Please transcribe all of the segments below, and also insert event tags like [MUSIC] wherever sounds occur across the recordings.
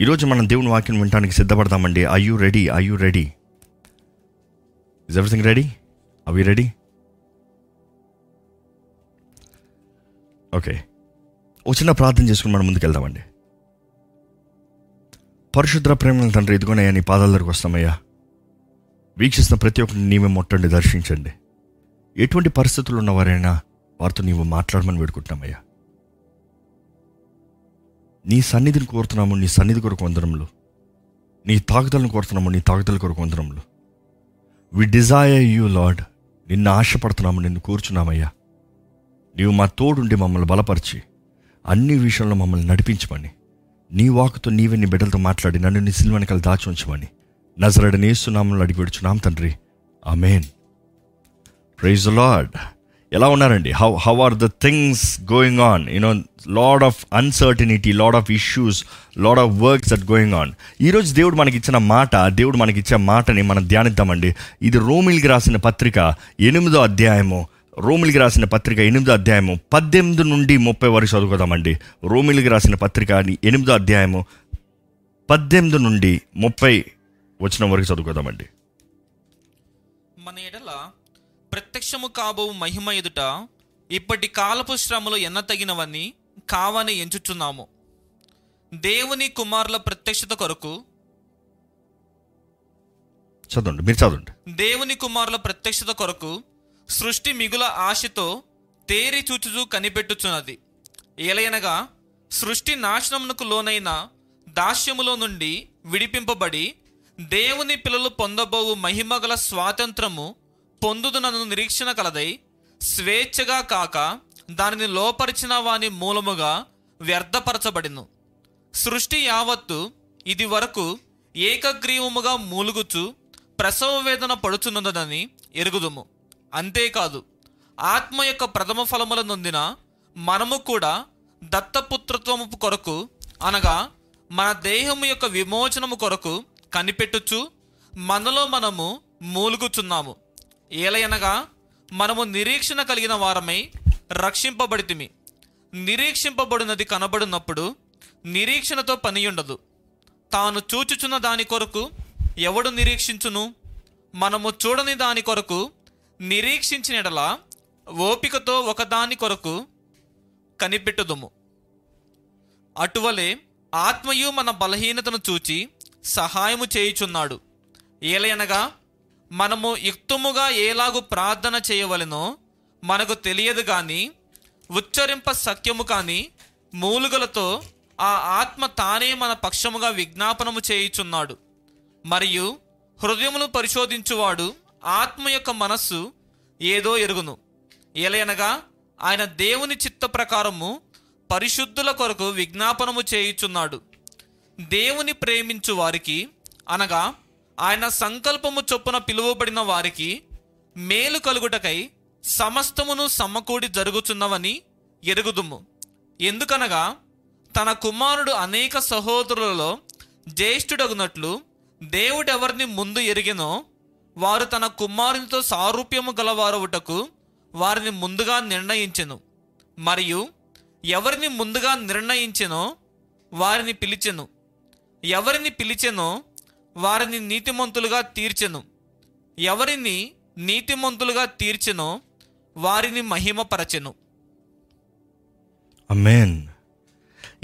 ఈరోజు మనం దేవుని వాక్యం వినడానికి సిద్ధపడతామండి I you ready I you ready is everything ready అవి రెడీ ఓకే ఓ చిన్న ప్రార్థన చేసుకుని మనం ముందుకు వెళ్దామండి. పరిశుద్ర ప్రేమ తండ్రి ఇదిగోనయ్యా నీ పాదాల దగ్గరకు వస్తామయ్యా. వీక్షిస్తున్న ప్రతి ఒక్కరిని నీవే మొట్టండి దర్శించండి. ఎటువంటి పరిస్థితులు ఉన్నవారైనా వారితో నీవు మాట్లాడమని వేడుకుంటున్నామయ్యా. నీ సన్నిధిని కోరుతున్నాము నీ సన్నిధి కొరకు వందరములు నీ తాగుదలను కోరుతున్నాము నీ తాగుదల కొరకు వందరములు వి డిజైర్ యూ లార్డ్ నిన్ను ఆశపడుతున్నాము నిన్ను కూర్చున్నామయ్యా. నీవు మా తోడుండి మమ్మల్ని బలపరిచి అన్ని విషయంలో మమ్మల్ని నడిపించమని నీ వాకుతో నీవే నీ బిడ్డలతో మాట్లాడి నన్ను నీ సిల్వ వెనకాల దాచి ఉంచమని నజరడ నేస్తున్నామని అడిగి పెడుచున్నాం తండ్రి. అమేన్ ప్రైజ్ లార్డ్ ఎలా ఉన్నారండి? How how are the things going on you know lot of uncertainty lot of issues lot of works at going on ఈరోజు దేవుడు మనకి ఇచ్చిన మాట దేవుడు మనకి ఇచ్చే మాటని మనం ధ్యానిద్దామండి. ఇది రోమిల్కి రాసిన పత్రిక ఎనిమిదో అధ్యాయము. రోమిల్కి రాసిన పత్రిక ఎనిమిదో అధ్యాయము. పద్దెనిమిది నుండి ముప్పై వరకు చదువుకోదామండి. రోమిల్కి రాసిన పత్రిక ఎనిమిదో అధ్యాయము. పద్దెనిమిది నుండి ముప్పై వచ్చిన వరకు చదువుకోదామండి. మన ఎడ ప్రత్యక్షము కాబో మహిమ ఎదుట ఇప్పటి కాలపు శ్రమలు ఎన్నతగినవని కావని ఎంచుచున్నాము. దేవుని కుమారుల ప్రత్యక్షత కొరకు చదవండి మీరు చదవండి. దేవుని కుమారుల ప్రత్యక్షత కొరకు సృష్టి మిగుల ఆశతో తేరి చూచుచూ కనిపెట్టుచున్నది. ఏలయనగా సృష్టి నాశనమునకు లోనైన దాస్యములో నుండి విడిపింపబడి దేవుని పిల్లలు పొందబోవు మహిమగల స్వాతంత్రము పొందుతున్నను నిరీక్షణ కలదై స్వేచ్ఛగా కాక దానిని లోపరిచిన వాని మూలముగా వ్యర్థపరచబడిను. సృష్టి యావత్తు ఇది వరకు ఏకగ్రీవముగా మూలుగుచు ప్రసవ వేదన పడుచున్నదని ఎరుగుదుము. అంతేకాదు ఆత్మ యొక్క ప్రథమ ఫలముల నొందిన మనము కూడా దత్తపుత్రత్వము కొరకు అనగా మన దేహము యొక్క విమోచనము కొరకు కనిపెట్టుచు మనలో మనము మూలుగుచున్నాము. ఏలయనగా మనము నిరీక్షణ కలిగిన వారమై రక్షింపబడితిమి. నిరీక్షింపబడినది కనబడినప్పుడు నిరీక్షణతో పని ఉండదు తాను చూచుచున్న దాని కొరకు ఎవడు నిరీక్షించును? మనము చూడని దాని కొరకు నిరీక్షించిన ఎడల ఓపికతో ఒకదాని కొరకు కనిపెట్టుదుము. అటువలే ఆత్మయు మన బలహీనతను చూచి సహాయము చేయుచున్నాడు. ఏలయనగా మనము యుక్తముగా ఏలాగు ప్రార్థన చేయవలెనో మనకు తెలియదు కానీ ఉచ్చరింప సత్యము కానీ మూలుగలతో ఆ ఆత్మ తానే మన పక్షముగా విజ్ఞాపనము చేయుచున్నాడు. మరియు హృదయమును పరిశోధించువాడు ఆత్మ యొక్క మనస్సు ఏదో ఎరుగును. ఎలయనగా ఆయన దేవుని చిత్త ప్రకారము పరిశుద్ధుల కొరకు విజ్ఞాపనము చేయుచున్నాడు. దేవుని ప్రేమించు వారికి అనగా ఆయన సంకల్పము చొప్పున పిలువబడిన వారికి మేలు కలుగుటకై సమస్తమును సమకూడి జరుగుచున్నవని ఎరుగుదుము. ఎందుకనగా తన కుమారుడు అనేక సహోదరులలో జ్యేష్ఠుడగునట్లు దేవుడెవరిని ముందు ఎరిగినో వారు తన కుమారునితో సారూప్యము గలవారవుటకు వారిని ముందుగా నిర్ణయించెను. మరియు ఎవరిని ముందుగా నిర్ణయించెనో వారిని పిలిచెను. ఎవరిని పిలిచెనో వారిని నీతిమంతులుగా తీర్చెను. ఎవరిని నీతిమంతులుగా తీర్చెనో వారిని మహిమపరచెను. అమేన్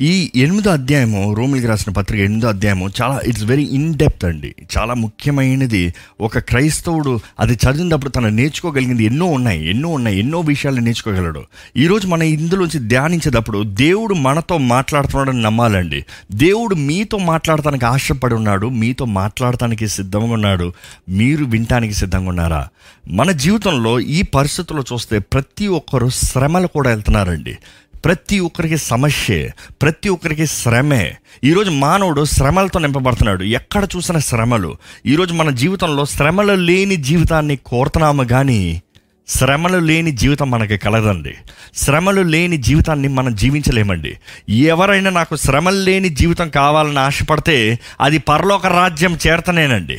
ఈ ఎనిమిదో అధ్యాయము రోమిలికి రాసిన పత్రిక ఎనిమిదో అధ్యాయము చాలా ఇట్స్ వెరీ ఇన్ డెప్త్ అండి. చాలా ముఖ్యమైనది. ఒక క్రైస్తవుడు అది చదివినప్పుడు తను నేర్చుకోగలిగింది ఎన్నో ఉన్నాయి ఎన్నో ఉన్నాయి ఎన్నో విషయాలు నేర్చుకోగలడు. ఈరోజు మనం ఇందులోంచి ధ్యానించేటప్పుడు దేవుడు మనతో మాట్లాడుతున్నాడని నమ్మాలండి. దేవుడు మీతో మాట్లాడటానికి ఆశపడి ఉన్నాడు మీతో మాట్లాడటానికి సిద్ధంగా ఉన్నాడు. మీరు వినటానికి సిద్ధంగా ఉన్నారా? మన జీవితంలో ఈ పరిస్థితుల్లో చూస్తే ప్రతి ఒక్కరు శ్రమలు కూడా వెళ్తున్నారండి. ప్రతి ఒక్కరికి సమస్యే ప్రతి ఒక్కరికి శ్రమే. ఈరోజు మానవుడు శ్రమలతో నింపబడుతున్నాడు. ఎక్కడ చూసిన శ్రమలు. ఈరోజు మన జీవితంలో శ్రమలు లేని జీవితాన్ని కోరుతున్నాము కానీ శ్రమలు లేని జీవితం మనకి కలదండి. శ్రమలు లేని జీవితాన్ని మనం జీవించలేమండి. ఎవరైనా నాకు శ్రమలు లేని జీవితం కావాలని ఆశపడితే అది పరలోక రాజ్యం చేరతనేనండి.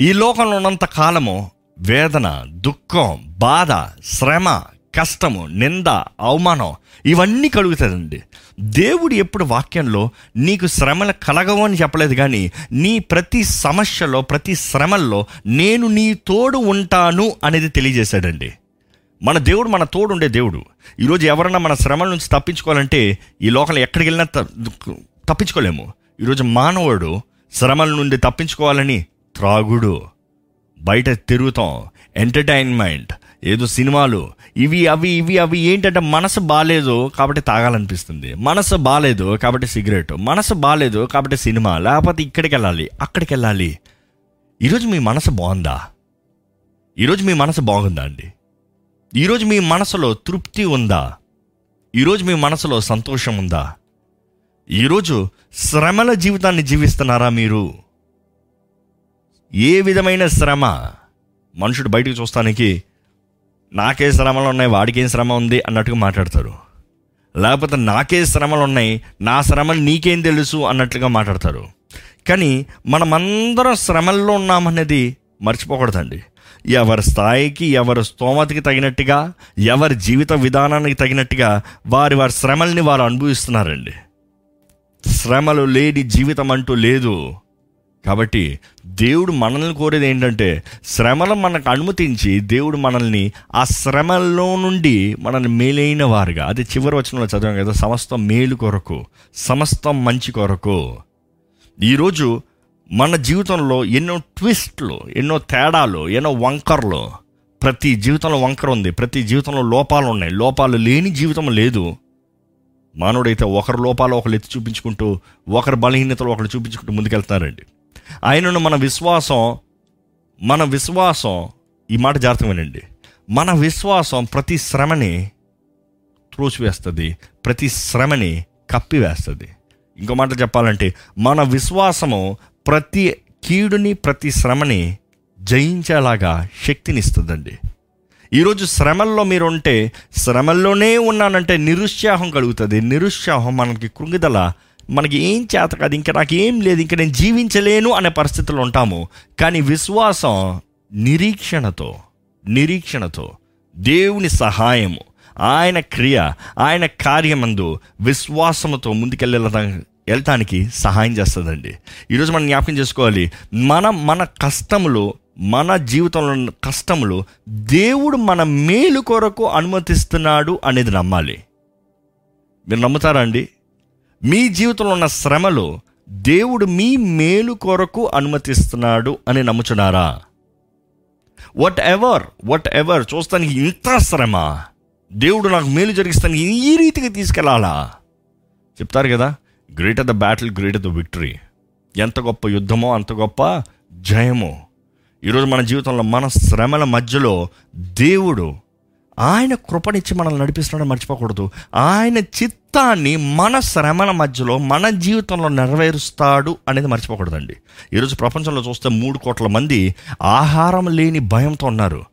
ఈ లోకంలో ఉన్నంత కాలము వేదన దుఃఖం బాధ శ్రమ కష్టము నింద అవమానం ఇవన్నీ కలుగుతుందండి. దేవుడు ఎప్పుడు వాక్యంలో నీకు శ్రమలు కలగవు అని చెప్పలేదు కానీ నీ ప్రతి సమస్యలో ప్రతి శ్రమల్లో నేను నీ తోడు ఉంటాను అనేది తెలియజేశాడండి. మన దేవుడు మన తోడు ఉండే దేవుడు. ఈరోజు ఎవరన్నా మన శ్రమల నుంచి తప్పించుకోవాలంటే ఈ లోకల్ ఎక్కడికి వెళ్ళినా త- తప్పించుకోలేము. ఈరోజు మానవుడు శ్రమల నుండి తప్పించుకోవాలని త్రాగుడు. బయట తిరుగుతాం. ఎంటర్టైన్మెంట్ ఏదో సినిమాలు. ఇవి అవి ఇవి అవి ఏంటంటే మనసు బాగాలేదు కాబట్టి తాగాలనిపిస్తుంది. మనసు బాగాలేదు కాబట్టి సిగరెట్. మనసు బాగాలేదు కాబట్టి సినిమా. లేకపోతే ఇక్కడికి వెళ్ళాలి అక్కడికి వెళ్ళాలి ఈరోజు మీ మనసు బాగుందా? ఈరోజు మీ మనసు బాగుందా అండి? ఈరోజు మీ మనసులో తృప్తి ఉందా? ఈరోజు మీ మనసులో సంతోషం ఉందా? ఈరోజు శ్రమల జీవితాన్ని జీవిస్తున్నారా మీరు? ఏ విధమైన శ్రమ? మనుషుడు బయటకు చూస్తానికి నాకే శ్రమలు ఉన్నాయి వాడికి ఏం శ్రమ ఉంది అన్నట్టుగా మాట్లాడతారు. లేకపోతే నాకే శ్రమలు ఉన్నాయి నా శ్రమలు నీకేం తెలుసు అన్నట్లుగా మాట్లాడతారు. కానీ మనమందరం శ్రమల్లో ఉన్నామనేది మర్చిపోకూడదండి. ఎవరి స్థాయికి ఎవరి స్తోమతకి తగినట్టుగా ఎవరి జీవిత విధానానికి తగినట్టుగా వారి వారి శ్రమల్ని వారు అనుభవిస్తున్నారండి. శ్రమలు లేని జీవితం అంటూ లేదు. కాబట్టి దేవుడు మనల్ని కోరేది ఏంటంటే శ్రమలు మనకు అనుమతించి దేవుడు మనల్ని ఆ శ్రమల్లో నుండి మనల్ని మేలైన వారుగా అది చివరి వచనంలో చదివాం కదా సమస్తం మేలు కొరకు సమస్తం మంచి కొరకు. ఈరోజు మన జీవితంలో ఎన్నో ట్విస్ట్లు ఎన్నో తేడాలు ఎన్నో వంకర్లు ప్రతి జీవితంలో వంకర ఉంది ప్రతి జీవితంలో లోపాలు ఉన్నాయి లోపాలు లేని జీవితం లేదు. మానవుడైతే ఒకరి లోపాలు ఒకరు ఎత్తి చూపించుకుంటూ ఒకరి బలహీనతలు ఒకరు చూపించుకుంటూ ముందుకెళ్తున్నారండి. ఆయనను మన విశ్వాసం మన విశ్వాసం ఈ మాట జాగ్రత్తగా వినండి. మన విశ్వాసం ప్రతి శ్రమని త్రోసివేస్తుంది ప్రతి శ్రమని కప్పివేస్తుంది. ఇంకో మాట చెప్పాలంటే మన విశ్వాసము ప్రతి కీడుని ప్రతి శ్రమని జయించేలాగా శక్తినిస్తుందండి. ఈరోజు శ్రమల్లో మీరు ఉంటే శ్రమల్లోనే ఉన్నానంటే నిరుత్సాహం కలుగుతుంది. నిరుత్సాహం మనకి కృంగిదల మనకి ఏం చేత కాదు ఇంకా నాకు ఏం లేదు ఇంకా నేను జీవించలేను అనే పరిస్థితులు ఉంటాము. కానీ విశ్వాసం నిరీక్షణతో నిరీక్షణతో దేవుని సహాయము ఆయన క్రియ ఆయన కార్యమందు విశ్వాసముతో ముందుకెళ్ళే వెళ్తానికి సహాయం చేస్తుందండి. ఈరోజు మనం జ్ఞాపకం చేసుకోవాలి మనం మన కష్టములు మన జీవితంలో ఉన్న కష్టములు దేవుడు మన మేలు కొరకు అనుమతిస్తున్నాడు అనేది నమ్మాలి. మీరు నమ్ముతారా అండి? మీ జీవితంలో ఉన్న శ్రమలు దేవుడు మీ మేలు కొరకు అనుమతిస్తున్నాడు అని నమ్ముచున్నారా? వాట్ ఎవర్ వాట్ ఎవర్ చూస్తానికి ఇంత శ్రమ. దేవుడు నాకు మేలు జరిగిస్తాను ఈ రీతిగా తీసుకెళ్ళాలా? చెప్తారు కదా greater the battle greater the victory ఎంత గొప్ప యుద్ధమో అంత గొప్ప జయమో. ఈరోజు మన జీవితంలో మన శ్రమల మధ్యలో దేవుడు ఆయన కృపనిచ్చి మనల్ని నడిపిస్తున్నాడని మర్చిపోకూడదు. ఆయన చిత్తాన్ని మన శ్రమల మధ్యలో మన జీవితంలో నెరవేరుస్తాడు అనేది మర్చిపోకూడదండి. ఈరోజు ప్రపంచంలో చూస్తే మూడు కోట్ల మంది ఆహారం లేని భయంతో ఉన్నారు.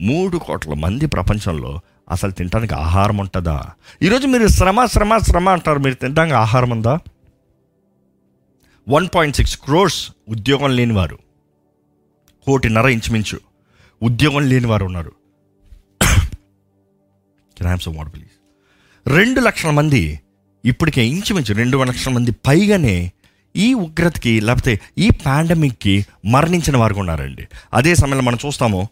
మూడు కోట్ల మంది ప్రపంచంలో అసలు తినడానికి ఆహారం ఉంటుందా? ఈరోజు మీరు శ్రమ శ్రమ శ్రమ అంటారు. మీరు తినడానికి ఆహారం ఉందా? వన్ పాయింట్ సిక్స్ క్రోర్స్ ఉద్యోగం లేనివారు. కోటిన్నర ఇంచుమించు ఉద్యోగం లేనివారు ఉన్నారు. లేని వారు వాటర్ ప్లీజ్ రెండు లక్షల మంది ఇప్పటికే ఇంచుమించు రెండు లక్షల మంది పైగానే ఈ ఉగ్రతకి లేకపోతే ఈ పాండమిక్కి మరణించిన వారు ఉన్నారండి. అదే సమయంలో మనం చూస్తాము.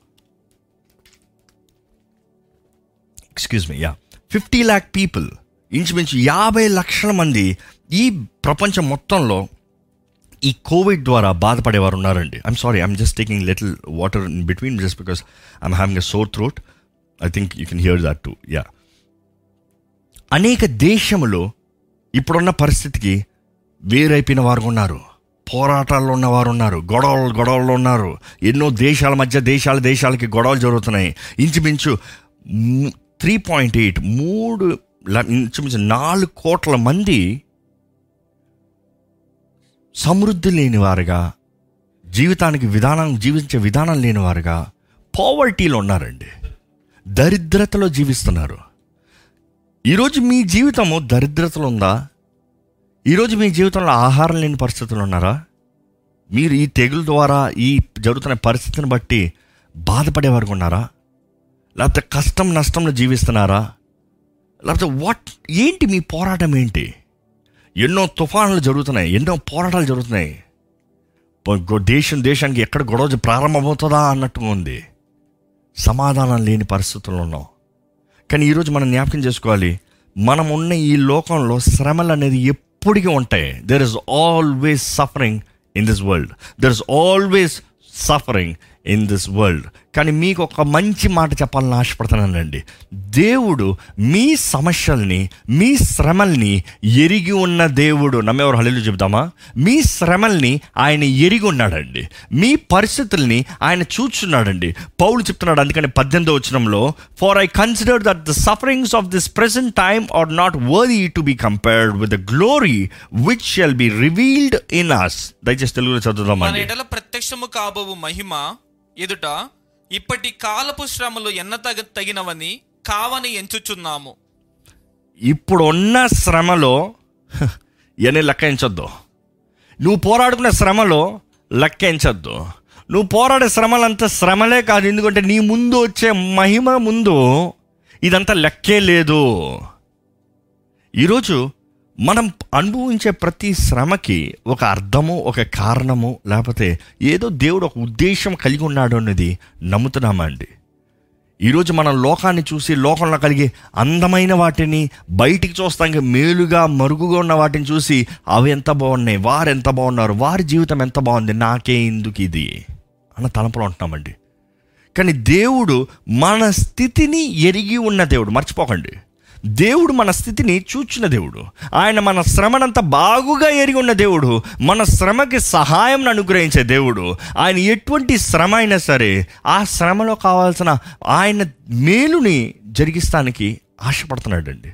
Excuse me yeah fifty lakh people ఇంచుమించు యాభై లక్షల మంది ఈ ప్రపంచం మొత్తంలో ఈ కోవిడ్ ద్వారా బాధపడేవారు ఉన్నారండి. I'm sorry I'm just taking little water in between just because I'm having a sore throat I think you can hear that too yeah అనేక దేశములు ఇప్పుడున్న పరిస్థితికి వేరైపోయిన వారు ఉన్నారు పోరాటాల్లో ఉన్నవారు ఉన్నారు గొడవలు గొడవల్లో ఉన్నారు. ఎన్నో దేశాల మధ్య దేశాల దేశాలకి గొడవలు జరుగుతున్నాయి. ఇంచుమించు త్రీ పాయింట్ ఎయిట్ మూడు ఇంచుమించు నాలుగు కోట్ల మంది సమృద్ధి లేని వారుగా జీవితానికి విధానం జీవించే విధానం లేని వారుగా పావర్టీలో ఉన్నారండి. దరిద్రతలో జీవిస్తున్నారు. ఈరోజు మీ జీవితము దరిద్రతలో ఉందా? ఈరోజు మీ జీవితంలో ఆహారం లేని పరిస్థితులు ఉన్నారా? మీరు ఈ తెగుల ద్వారా ఈ జరుగుతున్న పరిస్థితిని బట్టి బాధపడేవారు ఉన్నారా? లేకపోతే కష్టం నష్టంలో జీవిస్తున్నారా? లేకపోతే వాట్ ఏంటి మీ పోరాటం ఏంటి? ఎన్నో తుఫానులు జరుగుతున్నాయి ఎన్నో పోరాటాలు జరుగుతున్నాయి. దేశం దేశానికి ఎక్కడ గొడవ ప్రారంభమవుతుందా అన్నట్టుగా ఉంది. సమాధానం లేని పరిస్థితుల్లో ఉన్నాం. కానీ ఈరోజు మనం జ్ఞాపకం చేసుకోవాలి మనం ఉన్న ఈ లోకంలో శ్రమలు అనేది ఎప్పటికీ ఉంటాయి. There is always suffering in this world there is always suffering in this world కానీ మీకు ఒక మంచి మాట చెప్పాలని ఆశపడుతున్నానండి దేవుడు మీ సమస్యల్ని మీ శ్రమల్ని ఎరిగి ఉన్న దేవుడు. నమ్మేవారు హల్లు చెబుతామా? మీ శ్రమల్ని ఆయన ఎరిగి ఉన్నాడండి. మీ పరిస్థితుల్ని ఆయన చూస్తున్నాడండి పౌలు చెప్తున్నాడు అందుకని పద్దెనిమిదో వచ్చినంలో for I consider that the sufferings of this present time are not worthy to be compared with the glory which shall be revealed in us దయచేసి తెలుగులో మన చదువుదామండి ప్రత్యక్షము కాబో మహిమ ఎదుట ఇప్పటి కాలపు శ్రమలు ఎన్న తగ తగినవని కావని ఎంచుచున్నాము. ఇప్పుడు ఉన్న శ్రమలో [LAUGHS] ఎన్ని లెక్కించొద్దు. నువ్వు పోరాడుకున్న శ్రమలో లెక్కించొద్దు. నువ్వు పోరాడే శ్రమలంతా శ్రమలే కాదు ఎందుకంటే నీ ముందు వచ్చే మహిమ ముందు ఇదంతా లెక్కే లేదు. ఈరోజు మనం అనుభవించే ప్రతి శ్రమకి ఒక అర్థము ఒక కారణము లేకపోతే ఏదో దేవుడు ఒక ఉద్దేశం కలిగి ఉన్నాడు అన్నది నమ్ముతున్నామా అండి? ఈరోజు మనం లోకాన్ని చూసి లోకంలో కలిగే అందమైన వాటిని బయటికి చూస్తాం మేలుగా మరుగుగా ఉన్న వాటిని చూసి అవి ఎంత బాగున్నాయి వారు ఎంత బాగున్నారు వారి జీవితం ఎంత బాగుంది నాకే ఎందుకు ఇది? అన్న తలంపులో ఉంటున్నామండి కానీ దేవుడు మన స్థితిని ఎరిగి ఉన్న దేవుడు. మర్చిపోకండి. దేవుడు మన స్థితిని చూచిన దేవుడు. ఆయన మన శ్రమనంత బాగుగా ఎరిగి ఉన్న దేవుడు. మన శ్రమకి సహాయం అనుగ్రహించే దేవుడు. ఆయన ఎటువంటి శ్రమ అయినా సరే ఆ శ్రమలో కావాల్సిన ఆయన మేలుని జరిగిస్తానికి ఆశపడుతున్నాడండి.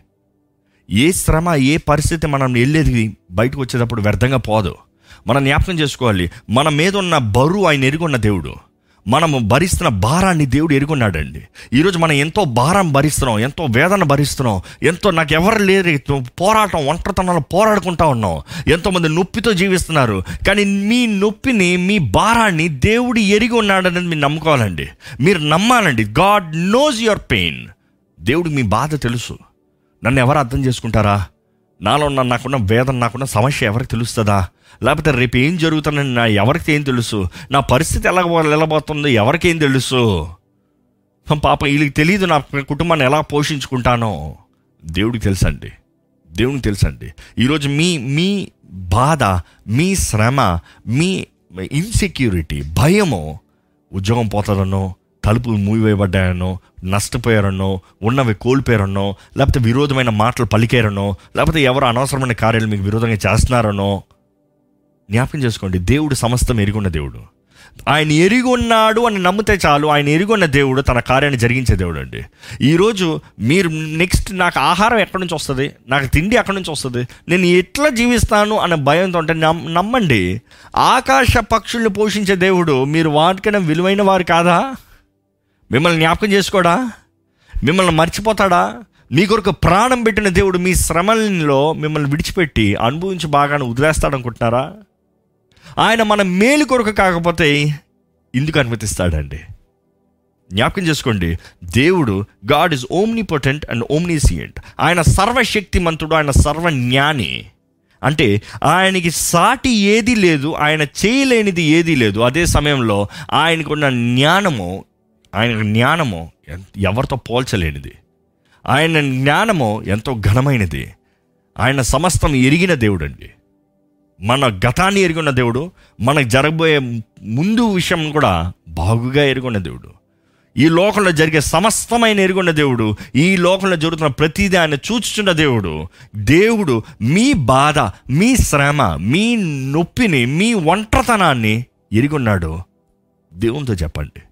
ఏ శ్రమ ఏ పరిస్థితి మనం వెళ్ళేది బయటకు వచ్చేటప్పుడు వ్యర్థంగా పోదు. మనం జ్ఞాపకం చేసుకోవాలి. మన మీద ఉన్న బరువు ఆయన ఎరుగున్న దేవుడు. మనము భరిస్తున్న భారాన్ని దేవుడు ఎరుగున్నాడండి. ఈరోజు మనం ఎంతో భారం భరిస్తున్నాం ఎంతో వేదన భరిస్తున్నాం ఎంతో నాకు ఎవరు లేరు పోరాటం ఒంటరితనంలో పోరాడుకుంటా ఉన్నాం. ఎంతోమంది నొప్పితో జీవిస్తున్నారు. కానీ మీ నొప్పిని మీ భారాన్ని దేవుడు ఎరిగి ఉన్నాడనేది మీరు నమ్ముకోవాలండి. మీరు నమ్మాలండి. God knows your pain. దేవుడు మీ బాధ తెలుసు. నన్ను ఎవరు అర్థం చేసుకుంటారా? నాలో ఉన్న నాకున్న వేదన నాకున్న సమస్య ఎవరికి తెలుస్తుందా? లేకపోతే రేపు ఏం జరుగుతుందని నా ఎవరికి ఏం తెలుసు? నా పరిస్థితి ఎలా వెళ్ళబోతుందో ఎవరికేం తెలుసు? పాప వీళ్ళకి తెలియదు నా కుటుంబాన్ని ఎలా పోషించుకుంటానో. దేవుడికి తెలుసండి. దేవునికి తెలుసండి. ఈరోజు మీ మీ బాధ మీ శ్రమ మీ ఇన్సెక్యూరిటీ భయము ఉద్యోగం పోతుందనో తలుపులు మూసివేయబడ్డాయనో నష్టపోయారనో ఉన్నవి కోల్పోయారనో లేకపోతే విరోధమైన మాటలు పలికారనో లేకపోతే ఎవరు అనవసరమైన కార్యాలు మీకు విరోధంగా చేస్తున్నారనో జ్ఞాపకం చేసుకోండి. దేవుడు సమస్తం ఎరుగున్న దేవుడు. ఆయన ఎరిగి ఉన్నాడు అని నమ్మితే చాలు. ఆయన ఎరిగొన్న దేవుడు తన కార్యాన్ని జరిగించే దేవుడు అండి. ఈరోజు మీరు నెక్స్ట్ నాకు ఆహారం ఎక్కడి నుంచి వస్తుంది? నాకు తిండి ఎక్కడి నుంచి వస్తుంది? నేను ఎట్లా జీవిస్తాను అనే భయంతో ఉంటే నమ్- నమ్మండి. ఆకాశ పక్షుల్ని పోషించే దేవుడు మీరు వాటికైనా విలువైన వారు కాదా? మిమ్మల్ని జ్ఞాపకం చేసుకోడా? మిమ్మల్ని మర్చిపోతాడా? మీ కొరకు ప్రాణం పెట్టిన దేవుడు మీ శ్రమల్లో మిమ్మల్ని విడిచిపెట్టి అనుభవించి బాగానే వదిలేస్తాడనుకుంటున్నారా? ఆయన మన మేలు కొరకు కాకపోతే ఎందుకు అనుమతిస్తాడండి. జ్ఞాపకం చేసుకోండి దేవుడు God is omnipotent and omniscient. ఆయన సర్వశక్తిమంతుడు ఆయన సర్వజ్ఞాని. అంటే ఆయనకి సాటి ఏది లేదు ఆయన చేయలేనిది ఏదీ లేదు. అదే సమయంలో ఆయనకున్న జ్ఞానము ఆయన జ్ఞానము ఎవరితో పోల్చలేనిది. ఆయన జ్ఞానము ఎంతో ఘనమైనది. ఆయన సమస్తం ఎరిగిన దేవుడు అండి మన గతాన్ని ఎరుగున్న దేవుడు మనకు జరగబోయే ముందు విషయం కూడా బాగుగా ఎరుగున్న దేవుడు. ఈ లోకంలో జరిగే సమస్తమైన ఎరుగున్న దేవుడు ఈ లోకంలో జరుగుతున్న ప్రతిదీ ఆయన చూచుచున్న దేవుడు దేవుడు మీ బాధ మీ శ్రమ మీ నొప్పిని మీ ఒంటరితనాన్ని ఎరుగున్నాడు దేవునితో చెప్పండి.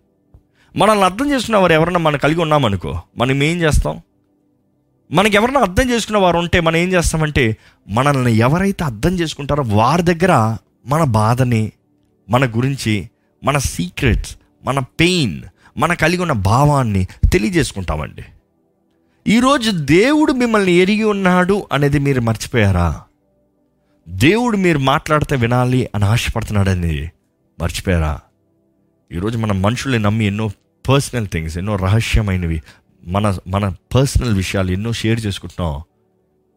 మనల్ని అర్థం చేసుకున్న వారు ఎవరన్నా మనం కలిగి ఉన్నామనుకో మనం ఏం చేస్తాం? మనకి ఎవరైనా అర్థం చేసుకున్న వారు ఉంటే మనం ఏం చేస్తామంటే మనల్ని ఎవరైతే అర్థం చేసుకుంటారో వారి దగ్గర మన బాధని మన గురించి మన సీక్రెట్స్ మన పెయిన్ మన కలిగి ఉన్న భావాన్ని తెలియజేసుకుంటామండి. ఈరోజు దేవుడు మిమ్మల్ని ఎరిగి ఉన్నాడు అనేది మీరు మర్చిపోయారా? దేవుడు మీరు మాట్లాడితే వినాలి అని ఆశపడుతున్నాడని మర్చిపోయారా? ఈరోజు మనం మనుషుల్ని నమ్మి ఎన్నో పర్సనల్ థింగ్స్ ఎన్నో రహస్యమైనవి మన మన పర్సనల్ విషయాలు ఎన్నో షేర్ చేసుకుంటున్నాం.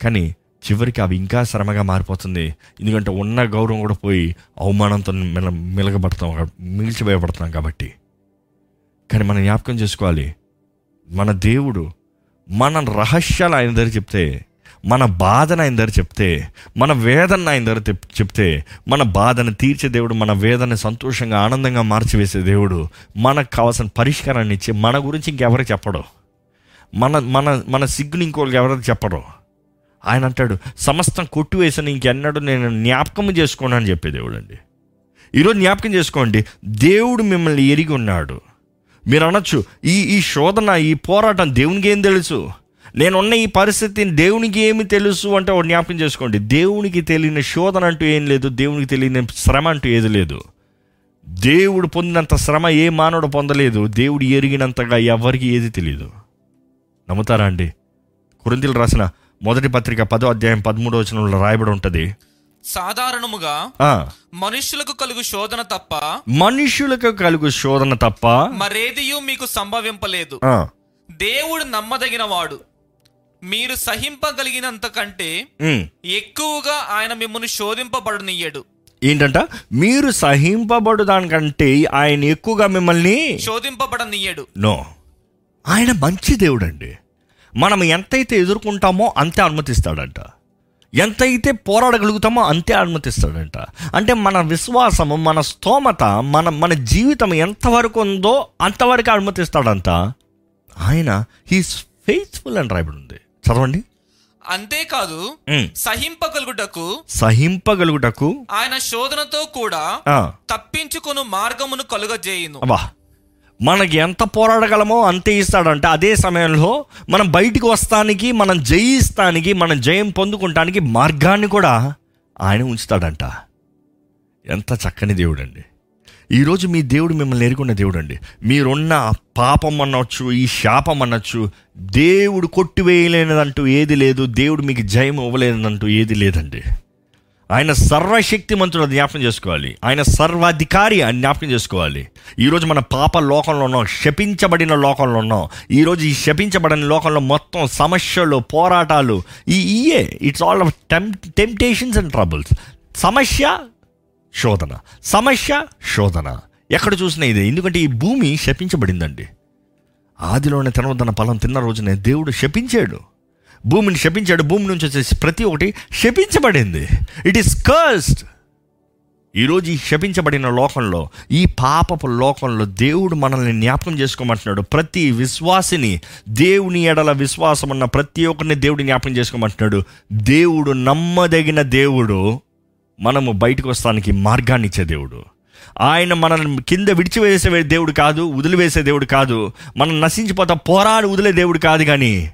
కానీ చివరికి అవి ఇంకా శ్రమగా మారిపోతుంది. ఎందుకంటే ఉన్న గౌరవం కూడా పోయి అవమానంతో మిల మిలగబడతాం మిగిల్చిపోయబడతాం కాబట్టి. కానీ మనం జ్ఞాపకం చేసుకోవాలి మన దేవుడు మన రహస్యాలు ఆయన దగ్గర చెప్తే మన బాధను ఆయన దగ్గర చెప్తే మన వేదన ఆయన దగ్గర చెప్తే మన బాధను తీర్చే దేవుడు మన వేదన సంతోషంగా ఆనందంగా మార్చివేసే దేవుడు మనకు కావాల్సిన పరిష్కారాన్ని ఇచ్చి మన గురించి ఇంకెవరికి చెప్పడు. మన మన మన సిగ్గుని ఇంకోళ్ళకి ఎవరికి చెప్పడు ఆయన అంటాడు సమస్తం కొట్టివేసిన ఇంకెన్నడూ నేను జ్ఞాపకం చేసుకోను అని చెప్పే దేవుడు అండి ఈరోజు జ్ఞాపకం చేసుకోండి దేవుడు మిమ్మల్ని ఎరిగి ఉన్నాడు. మీరు అనొచ్చు ఈ ఈ శోధన ఈ పోరాటం దేవునికి ఏం తెలుసు? నేనున్న ఈ పరిస్థితిని దేవునికి ఏమి తెలుసు అంటే ఒక జ్ఞాపకం చేసుకోండి. దేవునికి తెలియని శోధన అంటూ ఏం లేదు దేవునికి తెలియని శ్రమ అంటూ ఏది లేదు. దేవుడు పొందినంత శ్రమ ఏ మానవుడు పొందలేదు దేవుడు ఎరిగినంతగా ఎవరికి ఏది తెలియదు నమ్ముతారా అండి? కురింతిలు రాసిన మొదటి పత్రిక పదో అధ్యాయం పదమూడో వచనంలో రాయబడి ఉంటుంది. సాధారణముగా ఆ, మనుష్యులకు కలుగు శోధన తప్ప మనుషులకు కలుగు శోధన తప్ప మరేదియూ మీకు సంభవింపలేదు. దేవుడు నమ్మదగిన వాడు మీరు సహింపగలిగినంత కంటే ఎక్కువగా ఆయన మిమ్మల్ని శోధింపబడనియ్యడు ఏంటంట? మీరు సహింపబడు దానికంటే ఆయన ఎక్కువగా మిమ్మల్ని శోధింపబడనియ్యడు నో. ఆయన మంచి దేవుడు అండి మనం ఎంతైతే ఎదుర్కొంటామో అంతే అనుమతిస్తాడంట. ఎంతైతే పోరాడగలుగుతామో అంతే అనుమతిస్తాడంట. అంటే మన విశ్వాసము మన స్తోమత మన మన జీవితం ఎంతవరకు ఉందో అంతవరకు అనుమతిస్తాడంట. ఆయన హీస్ ఫెయిత్ఫుల్ అని రాయబడి ఉంది. చదవండి. అంతేకాదు. సహింపగలుగుటకు సహింపగలుగుటకు ఆయన శోధనతో కూడా తప్పించుకొను మార్గమును కలుగజేయును. అబ్బా మనకి ఎంత పోరాడగలమో అంతే ఇస్తాడంటే. అదే సమయంలో మనం బయటికి వస్తానికి మనం జయిస్తానికి మనం జయం పొందుకుంటానికి మార్గాన్ని కూడా ఆయన ఉంచుతాడంట. ఎంత చక్కని దేవుడు అండి ఈరోజు మీ దేవుడు మిమ్మల్ని ఎరుగున్న దేవుడు అండి మీరున్న పాపం అనొచ్చు ఈ శాపం అనొచ్చు దేవుడు కొట్టివేయలేనిదంటూ ఏది లేదు దేవుడు మీకు జయం ఇవ్వలేదంటూ ఏది లేదండి. ఆయన సర్వశక్తి మంత్రుడు జ్ఞాపకం చేసుకోవాలి. ఆయన సర్వాధికారి అని జ్ఞాపకం చేసుకోవాలి. ఈరోజు మన పాప లోకంలో ఉన్నాం శపించబడిన లోకంలో ఉన్నాం. ఈరోజు ఈ శపించబడిన లోకంలో మొత్తం సమస్యలు పోరాటాలు ఈ ఇయే it's all of tem temptations and troubles సమస్య శోధన. సమస్య శోధన. ఎక్కడ చూసినా ఇదే. ఎందుకంటే ఈ భూమి శపించబడిందండి. ఆదిలోనే తినవద్దన్న ఫలం తిన్న రోజునే దేవుడు శపించాడు. భూమిని శపించాడు. భూమి నుంచి వచ్చేసి ప్రతి ఒక్కటి శపించబడింది. ఇట్ ఈస్ కర్స్డ్ ఈరోజు ఈ శపించబడిన లోకంలో ఈ పాపపు లోకంలో దేవుడు మనల్ని జ్ఞాపకం చేసుకోమంటున్నాడు. ప్రతి విశ్వాసిని దేవుని ఎడల విశ్వాసం ఉన్న ప్రతి ఒక్కరిని దేవుడు జ్ఞాపకం చేసుకోమంటున్నాడు. దేవుడు నమ్మదగిన దేవుడు. మనము బయటకు వస్తానికి మార్గాన్ని ఇచ్చే దేవుడు. ఆయన మనల్ని కింద విడిచివేసే దేవుడు కాదు వదిలివేసే దేవుడు కాదు మనం నశించిపోతా పోరాడి వదిలే దేవుడు కాదు కానీ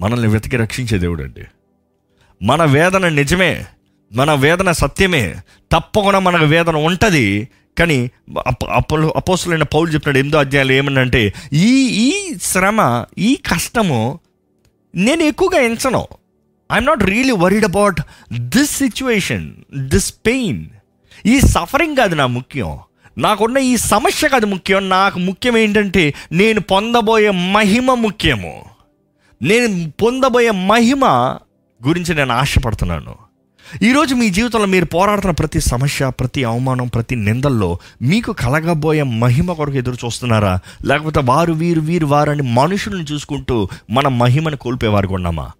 మనల్ని వెతికి రక్షించే దేవుడు అండి. మన వేదన నిజమే మన వేదన సత్యమే తప్పకుండా మనకు వేదన ఉంటుంది కానీ అప్ప అపోసులైన పౌలు చెప్పినాడు ఎనిమిదో అధ్యాయులు ఏమన్నంటే ఈ ఈ శ్రమ ఈ కష్టము నేను ఎక్కువగా ఎంచను. I'm not really worried about this situation this pain ఈ సఫరింగ్ కాదు నా ముఖ్యం. నాకున్న ఈ సమస్య కాదు ముఖ్యం. నాకు ముఖ్యం ఏంటంటే నేను పొందబోయే మహిమ ముఖ్యము. నేను పొందబోయే మహిమ గురించి నేను ఆశపడుతున్నాను. ఈరోజు మీ జీవితంలో మీరు పోరాడుతున్న ప్రతి సమస్య ప్రతి అవమానం ప్రతి నిందల్లో మీకు కలగబోయే మహిమ కొరకు ఎదురు చూస్తున్నారా? లేకపోతే వారు వీరు వీరు వారని మనుషులను చూసుకుంటూ మన మహిమను కోల్పోయేవారు ఉన్నామా?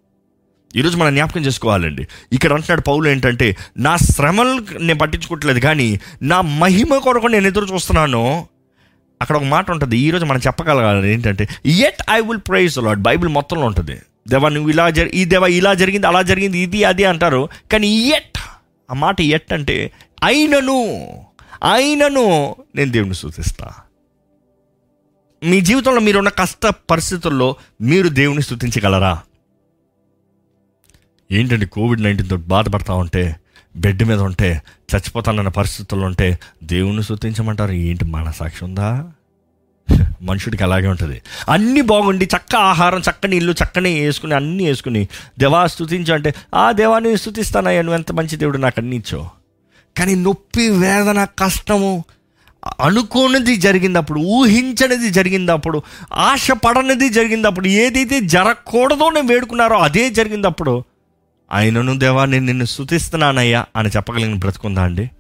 ఈరోజు మనం జ్ఞాపకం చేసుకోవాలండి. ఇక్కడ అంటున్నాడు పౌలు ఏంటంటే నా శ్రమలు నేను పట్టించుకోవట్లేదు కానీ నా మహిమ కొరకు నేను ఎదురు చూస్తున్నాను. అక్కడ ఒక మాట ఉంటుంది ఈరోజు మనం చెప్పగలగాలి ఏంటంటే at I will praise Lord Bible మొత్తంలో ఉంటుంది. దేవా నువ్వు ఇలా జరి ఈ దేవా ఇలా జరిగింది అలా జరిగింది ఇది అది అంటారు. కానీ ఎట్ ఆ మాట ఎట్ అంటే అయినను అయినను నేను దేవుని సూచిస్తా మీ జీవితంలో మీరున్న కష్ట పరిస్థితుల్లో మీరు దేవుని స్థుతించగలరా? ఏంటంటే కోవిడ్ నైన్టీన్తో బాధపడతా ఉంటే బెడ్ మీద ఉంటే చచ్చిపోతానన్న పరిస్థితుల్లో ఉంటే దేవుణ్ణి స్థుతించమంటారు ఏంటి మన సాక్షి ఉందా? మనుషుడికి అలాగే ఉంటుంది. అన్నీ బాగుండి చక్క ఆహారం చక్కని ఇల్లు చక్కని వేసుకుని అన్నీ వేసుకుని దేవా స్థుతించు అంటే ఆ దేవాన్ని స్థుతిస్తానయ్యా నువ్వు ఎంత మంచి దేవుడు నాకు అన్ని ఇచ్చావు. కానీ నొప్పి వేదన కష్టము అనుకోనిది జరిగినప్పుడు ఊహించనిది జరిగినప్పుడు ఆశ పడనిది జరిగినప్పుడు ఏదైతే జరగకూడదో నేను వేడుకున్నారో అదే జరిగినప్పుడు ఆయనను దేవా నేను నిన్ను స్థుతిస్తున్నానయ్యా అని చెప్పగలిగిన బ్రతుకుందా అండి?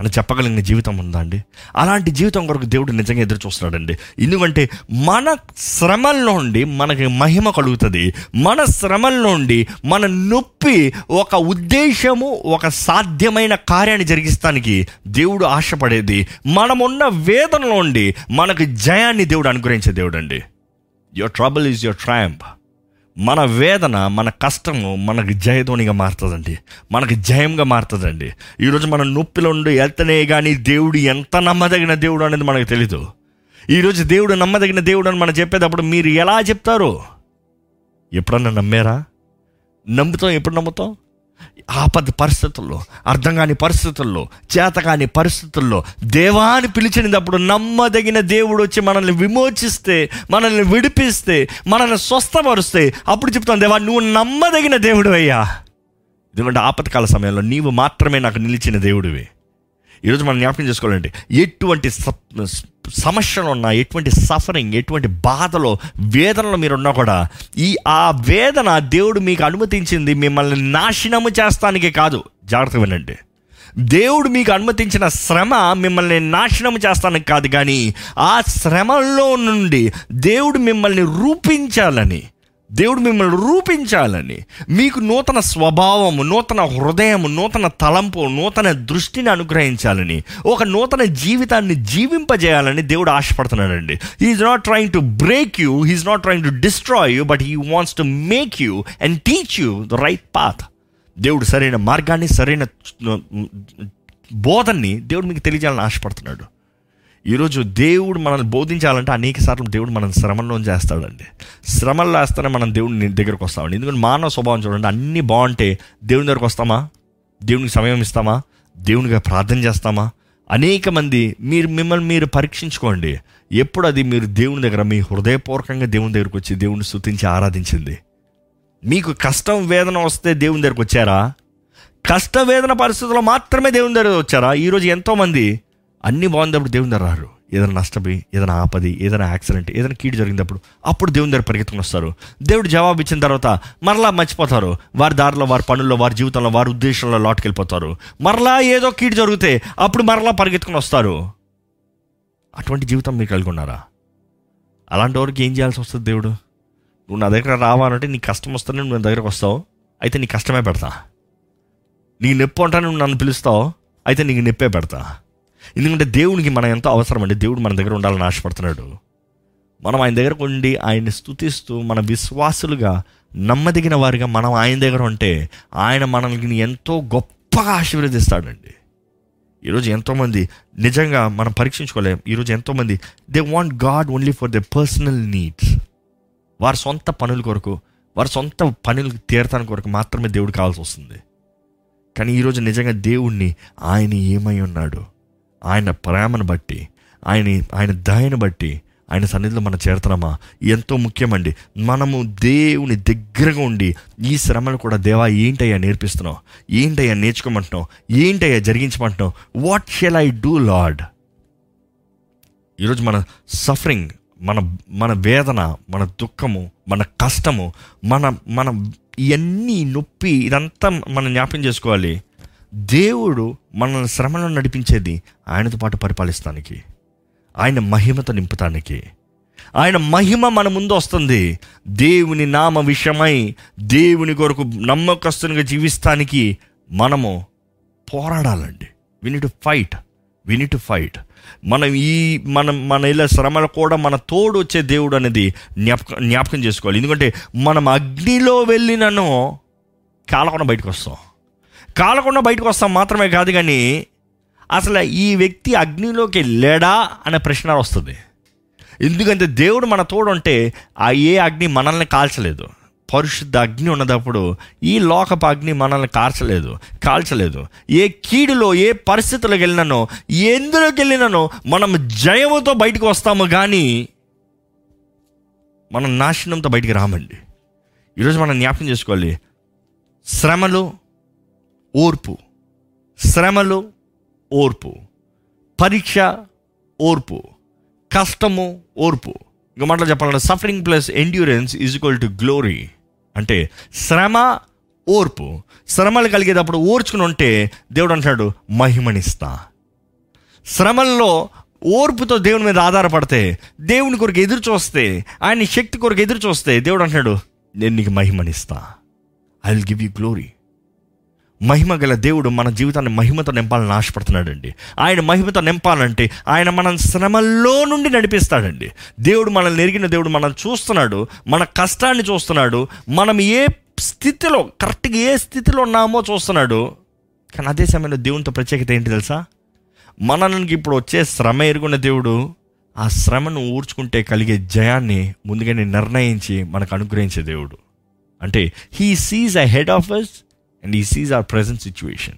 అని చెప్పగలిగిన జీవితం ఉందా అండి? అలాంటి జీవితం కొరకు దేవుడు నిజంగా ఎదురు చూస్తున్నాడండి. ఎందుకంటే మన శ్రమల్లోండి మనకి మహిమ కలుగుతుంది. మన శ్రమల్లోండి మన నొప్పి ఒక ఉద్దేశము ఒక సాధ్యమైన కార్యాన్ని జరిగిస్తానికి దేవుడు ఆశపడేది. మనమున్న వేదనలోండి మనకు జయాన్ని దేవుడు అనుగ్రహించే దేవుడు అండి your trouble is your triumph మన వేదన మన కష్టము మనకు జయధ్వనిగా మారుతుందండి. మనకు జయంగా మారుతుందండి. ఈరోజు మన నొప్పిలో ఉండి వెళ్తనే కానీ దేవుడు ఎంత నమ్మదగిన దేవుడు అనేది మనకు తెలీదు. ఈరోజు దేవుడు నమ్మదగిన దేవుడు అని మనం చెప్పేటప్పుడు మీరు ఎలా చెప్తారు? ఎప్పుడన్నా నమ్మారా? నమ్ముతాం ఎప్పుడు నమ్ముతాం? ఆపద పరిస్థితుల్లో అర్థం కాని పరిస్థితుల్లో చేతకాని పరిస్థితుల్లో దేవాన్ని పిలిచినప్పుడు నమ్మదగిన దేవుడు వచ్చి మనల్ని విమోచిస్తే మనల్ని విడిపిస్తే మనల్ని స్వస్థపరుస్తే అప్పుడు చెప్తాను దేవా నువ్వు నమ్మదగిన దేవుడు అయ్యా. ఎందుకంటే ఆపత్కాల సమయంలో నీవు మాత్రమే నాకు నిలిచిన దేవుడివి. ఈరోజు మనం జ్ఞాపకం చేసుకోవాలంటే ఎటువంటి సమస్యలు ఉన్నా ఎటువంటి సఫరింగ్ ఎటువంటి బాధలో వేదనలో మీరు ఉన్నా కూడా ఈ ఆ వేదన దేవుడు మీకు అనుమతించింది మిమ్మల్ని నాశనము చేస్తానికి కాదు. జాగ్రత్త వినండి. దేవుడు మీకు అనుమతించిన శ్రమ మిమ్మల్ని నాశనం చేస్తానికి కాదు కానీ ఆ శ్రమల్లో నుండి దేవుడు మిమ్మల్ని రూపించాలని దేవుడు మిమ్మల్ని రూపించాలని. మీకు నూతన స్వభావము నూతన హృదయము నూతన తలంపు నూతన దృష్టిని అనుగ్రహించాలని ఒక నూతన జీవితాన్ని జీవింపజేయాలని దేవుడు ఆశపడుతున్నాడండి. He's not trying to break you he's not trying to destroy you but he wants to make you and teach you the right path దేవుడు సరైన మార్గాన్ని సరైన బోధన్ని దేవుడు మీకు తెలియజేయాలని ఆశపడుతున్నాడు. ఈరోజు దేవుడు మనల్ని బోధించాలంటే అనేక సార్లు దేవుడు మనం శ్రమల్లో చేస్తాడండి. శ్రమలు వేస్తేనే మనం దేవుడిని దగ్గరకు వస్తామండి. ఎందుకంటే మానవ స్వభావం చూడండి అన్నీ బాగుంటే దేవుని దగ్గరకు వస్తామా? దేవునికి సమయం ఇస్తామా? దేవునిగా ప్రార్థన చేస్తామా? అనేక మంది మీరు మిమ్మల్ని మీరు పరీక్షించుకోండి. ఎప్పుడు అది మీరు దేవుని దగ్గర మీ హృదయపూర్వకంగా దేవుని దగ్గరకు వచ్చి దేవుని స్థుతించి ఆరాధించింది. మీకు కష్టం వేదన వస్తే దేవుని దగ్గరకు వచ్చారా? కష్ట వేదన పరిస్థితుల్లో మాత్రమే దేవుని దగ్గర వచ్చారా? ఈరోజు ఎంతోమంది అన్ని బాగుందప్పుడు దేవుని దగ్గర రారు. ఏదైనా నష్టపోయి ఏదైనా ఆపది ఏదైనా యాక్సిడెంట్ ఏదైనా కీడు జరిగినప్పుడు అప్పుడు దేవుని దగ్గర పరిగెత్తుకుని వస్తారు. దేవుడు జవాబు ఇచ్చిన తర్వాత మరలా మర్చిపోతారు. వారి దారిలో వారి పనుల్లో వారి జీవితంలో వారి ఉద్దేశంలో లోటుకెళ్ళిపోతారు. మరలా ఏదో కీడు జరిగితే అప్పుడు మరలా పరిగెత్తుకుని వస్తారు. అటువంటి జీవితం మీరు కలిగి ఉన్నారా? అలాంటి వారికి ఏం చేయాల్సి వస్తుంది దేవుడు? నువ్వు నా దగ్గర రావాలంటే నీ కష్టం వస్తానే నువ్వు నా దగ్గరకు వస్తావు. అయితే నీ కష్టమే పెడతా. నీ నొప్పి ఉంటాను నువ్వు నన్ను పిలుస్తావు. అయితే నీకు నొప్పే పెడతా. ఎందుకంటే దేవునికి మనం ఎంతో అవసరం అండి. దేవుడు మన దగ్గర ఉండాలని ఆశపడుతున్నాడు. మనం ఆయన దగ్గరకు ఉండి ఆయన్ని స్తుతిస్తూ మన విశ్వాసులుగా నమ్మదగిన వారిగా మనం ఆయన దగ్గర ఉంటే ఆయన మనల్ని ఎంతో గొప్పగా ఆశీర్వదిస్తాడండి. ఈరోజు ఎంతోమంది నిజంగా మనం పరీక్షించుకోలేం. ఈరోజు ఎంతోమంది they want God only for the personal needs వారి సొంత పనుల కొరకు వారి సొంత పనులు తీరతాని కొరకు మాత్రమే దేవుడు కావాల్సి వస్తుంది. కానీ ఈరోజు నిజంగా దేవుణ్ణి ఆయన ఏమై ఉన్నాడు? ఆయన ప్రేమను బట్టి ఆయన ఆయన దయను బట్టి ఆయన సన్నిధిలో మనం చేరుతున్నామా? ఎంతో ముఖ్యమండి. మనము దేవుని దగ్గరగా ఉండి ఈ శ్రమను కూడా దేవా ఏంటయ్యా నేర్పిస్తున్నావు? ఏంటయ్యా నేర్చుకోమంటున్నావు? ఏంటయ్యా జరిగించమంటున్నావు? What shall I do Lord ఈరోజు మన సఫరింగ్ మన మన వేదన మన దుఃఖము మన కష్టము మన మన ఇవన్నీ నొప్పి ఇదంతా మనం జ్ఞాపకం చేసుకోవాలి. దేవుడు మనల్ని శ్రమలను నడిపించేది ఆయనతో పాటు పరిపాలిస్తానికి ఆయన మహిమతో నింపుతానికి. ఆయన మహిమ మన ముందు వస్తుంది. దేవుని నామ విషయమై దేవుని కొరకు నమ్మకస్తునిగా జీవిస్తానికి మనము పోరాడాలండి. We need to fight we need to fight మనం ఈ మనం మన ఇలా శ్రమలు కూడా మన తోడు వచ్చే దేవుడు అనేది జ్ఞాపకం జ్ఞాపకం చేసుకోవాలి. ఎందుకంటే మనం అగ్నిలో వెళ్ళినను కాలకుండా బయటకు వస్తాం. కాలకుండా బయటకు వస్తాం మాత్రమే కాదు కానీ అసలు ఈ వ్యక్తి అగ్నిలోకి వెళ్ళాడా అనే ప్రశ్న వస్తుంది. ఎందుకంటే దేవుడు మన తోడుంటే ఆ ఏ అగ్ని మనల్ని కాల్చలేదు. పరిశుద్ధ అగ్ని ఉన్నదప్పుడు ఈ లోకపు అగ్ని మనల్ని కాల్చలేదు కాల్చలేదు. ఏ కీడులో ఏ పరిస్థితులకు వెళ్ళినానో ఎందులోకి వెళ్ళినానో మనం జయముతో బయటకు వస్తాము కానీ మనం నాశనంతో బయటికి రామండి. ఈరోజు మనం జ్ఞాపకం చేసుకోవాలి. శ్రమలు ఓర్పు. శ్రమలు ఓర్పు. పరీక్ష ఓర్పు. కష్టము ఓర్పు. ఇంక మాటలు చెప్పాలంటే suffering plus endurance is equal to glory అంటే శ్రమ ఓర్పు. శ్రమలు కలిగేటప్పుడు ఓర్చుకుని ఉంటే దేవుడు అంటాడు మహిమనిస్తా. శ్రమల్లో ఓర్పుతో దేవుని మీద ఆధారపడితే దేవుని కొరకు ఎదురు చూస్తే ఆయన శక్తి కొరకు ఎదురు చూస్తే దేవుడు అంటాడు నేను నీకు మహిమనిస్తా. I will give you glory మహిమ గల దేవుడు మన జీవితాన్ని మహిమతో నింపాలని ఆశపడుతున్నాడండి. ఆయన మహిమతో నింపాలంటే ఆయన మన శ్రమల్లో నుండి నడిపిస్తాడండి. దేవుడు మనల్ని ఎరిగిన దేవుడు మనం చూస్తున్నాడు మన కష్టాన్ని చూస్తున్నాడు మనం ఏ స్థితిలో కరెక్ట్గా ఏ స్థితిలో ఉన్నామో చూస్తున్నాడు. కానీ అదే సమయంలో దేవునితో ప్రత్యేకత ఏంటి తెలుసా? మనకి ఇప్పుడు వచ్చే శ్రమ ఎరుగున్న దేవుడు ఆ శ్రమను ఊర్చుకుంటే కలిగే జయాన్ని ముందుగానే నిర్ణయించి మనకు అనుగ్రహించే దేవుడు. అంటే he sees ahead of us and he sees our present situation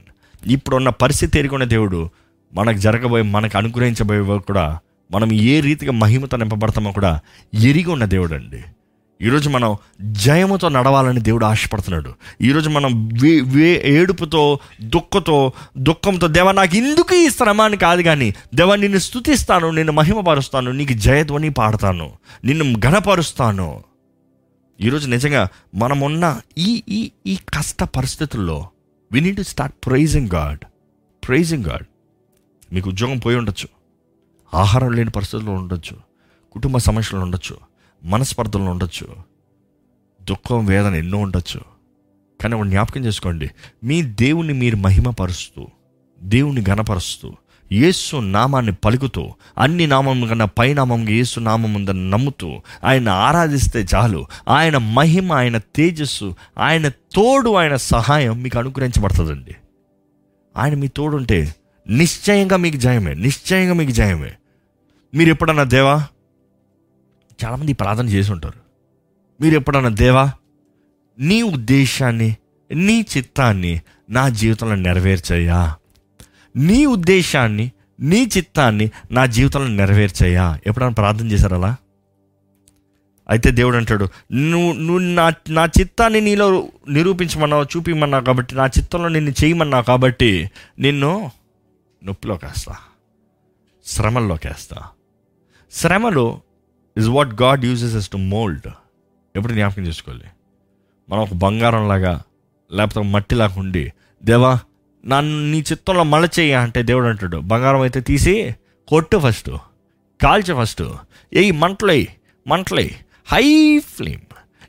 ఇప్పుడున్న పరిస్థితి ఎరుగున్న దేవుడు మనకు జరగబోయే మనకు అనుగ్రహించబోయే కూడా మనం ఏ రీతిగా మహిమతో నింపబడతామో కూడా ఎరిగి ఉన్న దేవుడు అండి ఈరోజు మనం జయముతో నడవాలని దేవుడు ఆశపడుతున్నాడు. ఈరోజు మనం వే వే ఏడుపుతో దుఃఖతో దుఃఖంతో దేవ నాకు ఇందుకు ఈ శ్రమ అని కాదు కానీ దేవ నిన్ను స్థుతిస్తాను నిన్ను మహిమపరుస్తాను నీకు జయధ్వని పాడతాను నిన్ను ఘనపరుస్తాను. ఈరోజు నిజంగా మనమున్న ఈ ఈ ఈ కష్ట పరిస్థితుల్లో we need to start praising God praising God మీకు ఉద్యోగం పోయి ఉండొచ్చు. ఆహారం లేని పరిస్థితుల్లో ఉండొచ్చు. కుటుంబ సమస్యలు ఉండొచ్చు. మనస్పర్ధలు ఉండొచ్చు. దుఃఖం వేదన ఎన్నో ఉండొచ్చు. కానీ ఒక జ్ఞాపకం చేసుకోండి. మీ దేవుని మీరు మహిమపరుస్తూ దేవుని గణపరుస్తూ యేసు నామాన్ని పలుకుతూ అన్ని నామం కన్నా పై నామం యేసు నామం ఉందని నమ్ముతూ ఆయన ఆరాధిస్తే చాలు. ఆయన మహిమ ఆయన తేజస్సు ఆయన తోడు ఆయన సహాయం మీకు అనుగ్రహించబడుతుందండి. ఆయన మీ తోడుంటే నిశ్చయంగా మీకు జయమే నిశ్చయంగా మీకు జయమే. మీరు ఎప్పుడన్నా దేవా చాలామంది ప్రార్థన చేసి ఉంటారు మీరు ఎప్పుడన్నా దేవా నీ ఉద్దేశాన్ని నీ చిత్తాన్ని నా జీవితంలో నెరవేర్చయ్యా నీ ఉద్దేశాన్ని నీ చిత్తాన్ని నా జీవితంలో నెరవేర్చయ్యా ఎప్పుడైనా ప్రార్థన చేశారు అలా? అయితే దేవుడు అంటాడు నువ్వు నువ్వు నా నా చిత్తాన్ని నీలో నిరూపించమన్నావు చూపించమన్నావు కాబట్టి నా చిత్తంలో నిన్ను చేయమన్నావు కాబట్టి నిన్ను నొప్పిలోకి వేస్తా శ్రమల్లోకి వేస్తా. శ్రమలు is what God uses us to mould ఎప్పుడు జ్ఞాపకం చేసుకోవాలి? మనం ఒక బంగారంలాగా లేకపోతే మట్టిలాగా ఉండి దేవా నన్ను నీ చిత్తంలో మలచేయ అంటే దేవుడు అంటాడు బంగారం అయితే తీసి కొట్టు ఫస్ట్ కాల్చు ఫస్ట్ ఏయ్ మంటలై మంటలై హై ఫ్లేమ్.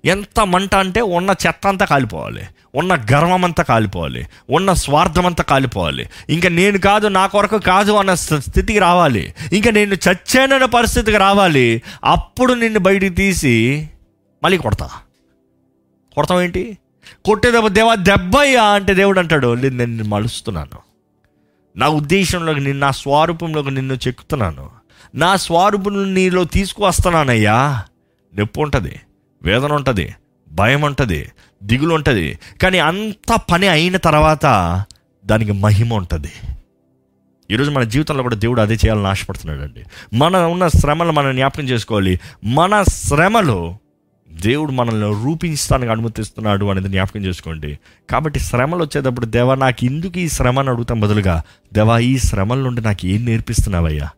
ఎంత మంట అంటే ఉన్న చెత్త అంతా కాలిపోవాలి. ఉన్న గర్వం అంతా కాలిపోవాలి. ఉన్న స్వార్థం అంతా కాలిపోవాలి. ఇంకా నేను కాదు నా కొరకు కాదు అన్న స్థ- స్థితికి రావాలి. ఇంకా నేను చచ్చానన్న పరిస్థితికి రావాలి. అప్పుడు నిన్ను బయటికి తీసి మళ్ళీ కొడతా. కొడతాం ఏంటి కొట్టేటప్పుడు దేవా దెబ్బయ్యా అంటే దేవుడు అంటాడు లేదు నేను నిన్ను మలుస్తున్నాను. నా ఉద్దేశంలోకి నిన్ను నా స్వరూపంలోకి నిన్ను చెక్కుతున్నాను. నా స్వరూపును నీలో తీసుకువస్తున్నానయ్యా. నొప్పి ఉంటుంది వేదన ఉంటుంది భయం ఉంటుంది దిగులు ఉంటుంది. కానీ అంత పని అయిన తర్వాత దానికి మహిమ ఉంటుంది. ఈరోజు మన జీవితంలో కూడా దేవుడు అదే చేయాలని ఆశపడుతున్నాడు అండి మన ఉన్న శ్రమలు మనం జ్ఞాపకం చేసుకోవాలి. మన శ్రమలో దేవుడు మనల్ని రూపించడానికి అనుమతిస్తున్నాడు అనేది జ్ఞాపకం చేసుకోండి. కాబట్టి శ్రమలు వచ్చేటప్పుడు దేవా నాకు ఎందుకు ఈ శ్రమను అడుగుతాం బదులుగా? దేవా ఈ శ్రమల నుండి నాకు ఏం నేర్పిస్తున్నావయ్యా?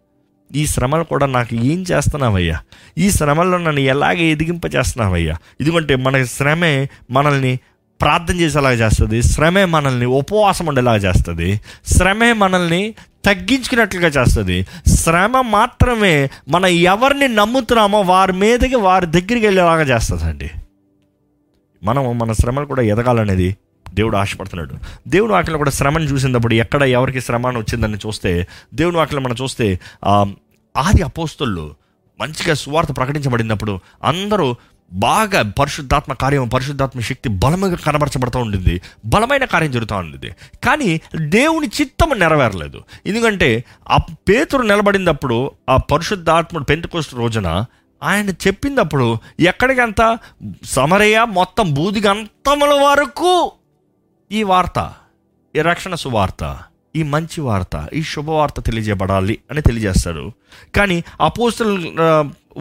ఈ శ్రమలు కూడా నాకు ఏం చేస్తున్నావయ్యా? ఈ శ్రమల్లో నన్ను ఎలాగ ఎదిగింపజేస్తున్నావయ్యా? ఇదిగంటే మన శ్రమే మనల్ని ప్రార్థన చేసేలాగా చేస్తుంది. శ్రమే మనల్ని ఉపవాసం ఉండేలాగా చేస్తుంది. శ్రమే మనల్ని తగ్గించుకున్నట్లుగా చేస్తుంది. శ్రమ మాత్రమే మనం ఎవరిని నమ్ముతున్నామో వారి మీదకి వారి దగ్గరికి వెళ్ళేలాగా చేస్తుందండి. మనం మన శ్రమలు కూడా ఎదగాలనేది దేవుడు ఆశపడుతున్నాడు. దేవుడు వాటిలో కూడా శ్రమను చూసినప్పుడు ఎక్కడ ఎవరికి శ్రమ వచ్చిందని చూస్తే దేవుడు వాటిలో మనం చూస్తే ఆది అపోస్తుల్లో మంచిగా సువార్త ప్రకటించబడినప్పుడు అందరూ బాగా పరిశుద్ధాత్మ కార్యం పరిశుద్ధాత్మ శక్తి బలముగా కనబరచబడుతూ ఉండింది. బలమైన కార్యం జరుగుతూ ఉండింది. కానీ దేవుని చిత్తం నెరవేరలేదు. ఎందుకంటే ఆ పేతురు నిలబడినప్పుడు ఆ పరిశుద్ధాత్ముడు పెంతుకోస్ట్ రోజున ఆయన చెప్పినప్పుడు ఎక్కడికంత? సమరయ్య మొత్తం బూదిగంతముల వరకు ఈ వార్త ఈ రక్షణ సువార్త ఈ మంచి వార్త ఈ శుభవార్త తెలియజేయబడాలి అని తెలియజేస్తారు కానీ అపోస్తులు ఆ,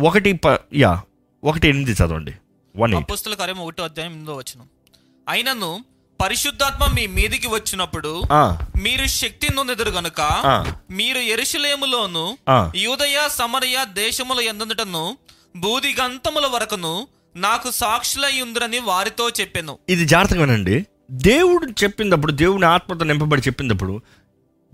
ఒకటి ప- యా ఒకటి ఎనిమిది చదవండి. వన్ అపుస్తుల కార్యం ఒకటో అధ్యాయం ఎనిమిదో వచనం. అయినను పరిశుద్ధాత్మ మీ మీదికి వచ్చినప్పుడు మీరు శక్తి నొందెదురు గనుక. మీరు ఎరుషలేములోను ఆ. యూదయ సమరయ దేశముల ఎందుటను బూదిగంతముల వరకును నాకు సాక్షులై ఉందిరని వారితో చెప్పెను. ఇది జాగ్రత్తగా వినండి దేవుడు చెప్పినప్పుడు దేవుని ఆత్మతో నింపబడి చెప్పినప్పుడు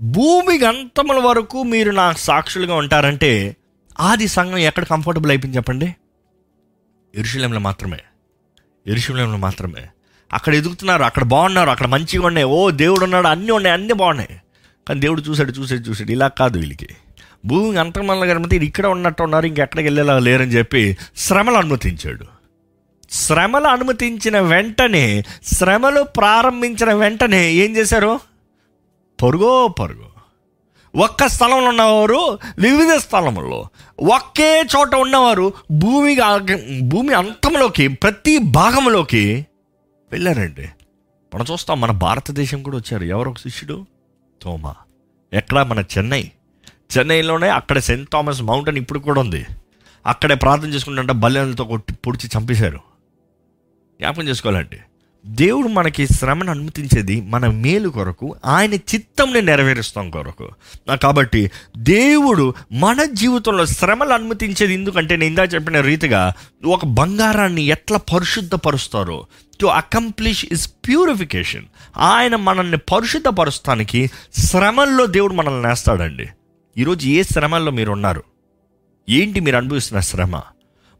భూమి గంతముల వరకు మీరు నా సాక్షులుగా ఉంటారంటే ఆది సంఘం ఎక్కడ కంఫర్టబుల్ అయిపోయింది చెప్పండి? ఎరుశలంలో మాత్రమే. ఎరుశలంలో మాత్రమే. అక్కడ ఎదుగుతున్నారు అక్కడ బాగున్నారు అక్కడ మంచిగా ఉన్నాయి. ఓ దేవుడు ఉన్నాడు అన్నీ ఉన్నాయి అన్నీ బాగున్నాయి. కానీ దేవుడు చూశాడు చూసాడు చూసాడు ఇలా కాదు వీళ్ళకి. భూమి అంతమల్ల కనుక ఇక్కడ ఉన్నట్టు ఉన్నారు ఇంకెక్కడికి వెళ్ళేలా లేరని చెప్పి శ్రమలు అనుమతించాడు. శ్రమలు అనుమతించిన వెంటనే శ్రమలు ప్రారంభించిన వెంటనే ఏం చేశారు? పరుగో పరుగు. ఒక్క స్థలంలో ఉన్నవారు వివిధ స్థలంలో ఒకే చోట ఉన్నవారు భూమి భూమి అంతంలోకి ప్రతి భాగంలోకి వెళ్ళారండి. మనం చూస్తాం మన భారతదేశం కూడా వచ్చారు. ఎవరు ఒక శిష్యుడు? తోమా. ఎక్కడ? మన చెన్నై. చెన్నైలోనే అక్కడ సెయింట్ థామస్ మౌంటైన్ ఇప్పుడు కూడా ఉంది. అక్కడే ప్రార్థన చేసుకుంటుంటే బల్లెలతో కొట్టి పొడిచి చంపేశారు. జ్ఞాపకం చేసుకోవాలండి. దేవుడు మనకి శ్రమను అనుమతించేది మన మేలు కొరకు ఆయన చిత్తంని నెరవేరుస్తాం కొరకు. కాబట్టి దేవుడు మన జీవితంలో శ్రమలు అనుమతించేది ఎందుకంటే నేను ఇందా చెప్పిన రీతిగా ఒక బంగారాన్ని ఎట్లా పరిశుద్ధపరుస్తారో. To accomplish is purification. ఆయన మనల్ని పరిశుద్ధపరుస్తానికి శ్రమల్లో దేవుడు మనల్ని నేస్తాడండి. ఈరోజు ఏ శ్రమల్లో మీరు ఉన్నారు ఏంటి మీరు అనుభవిస్తున్న శ్రమ?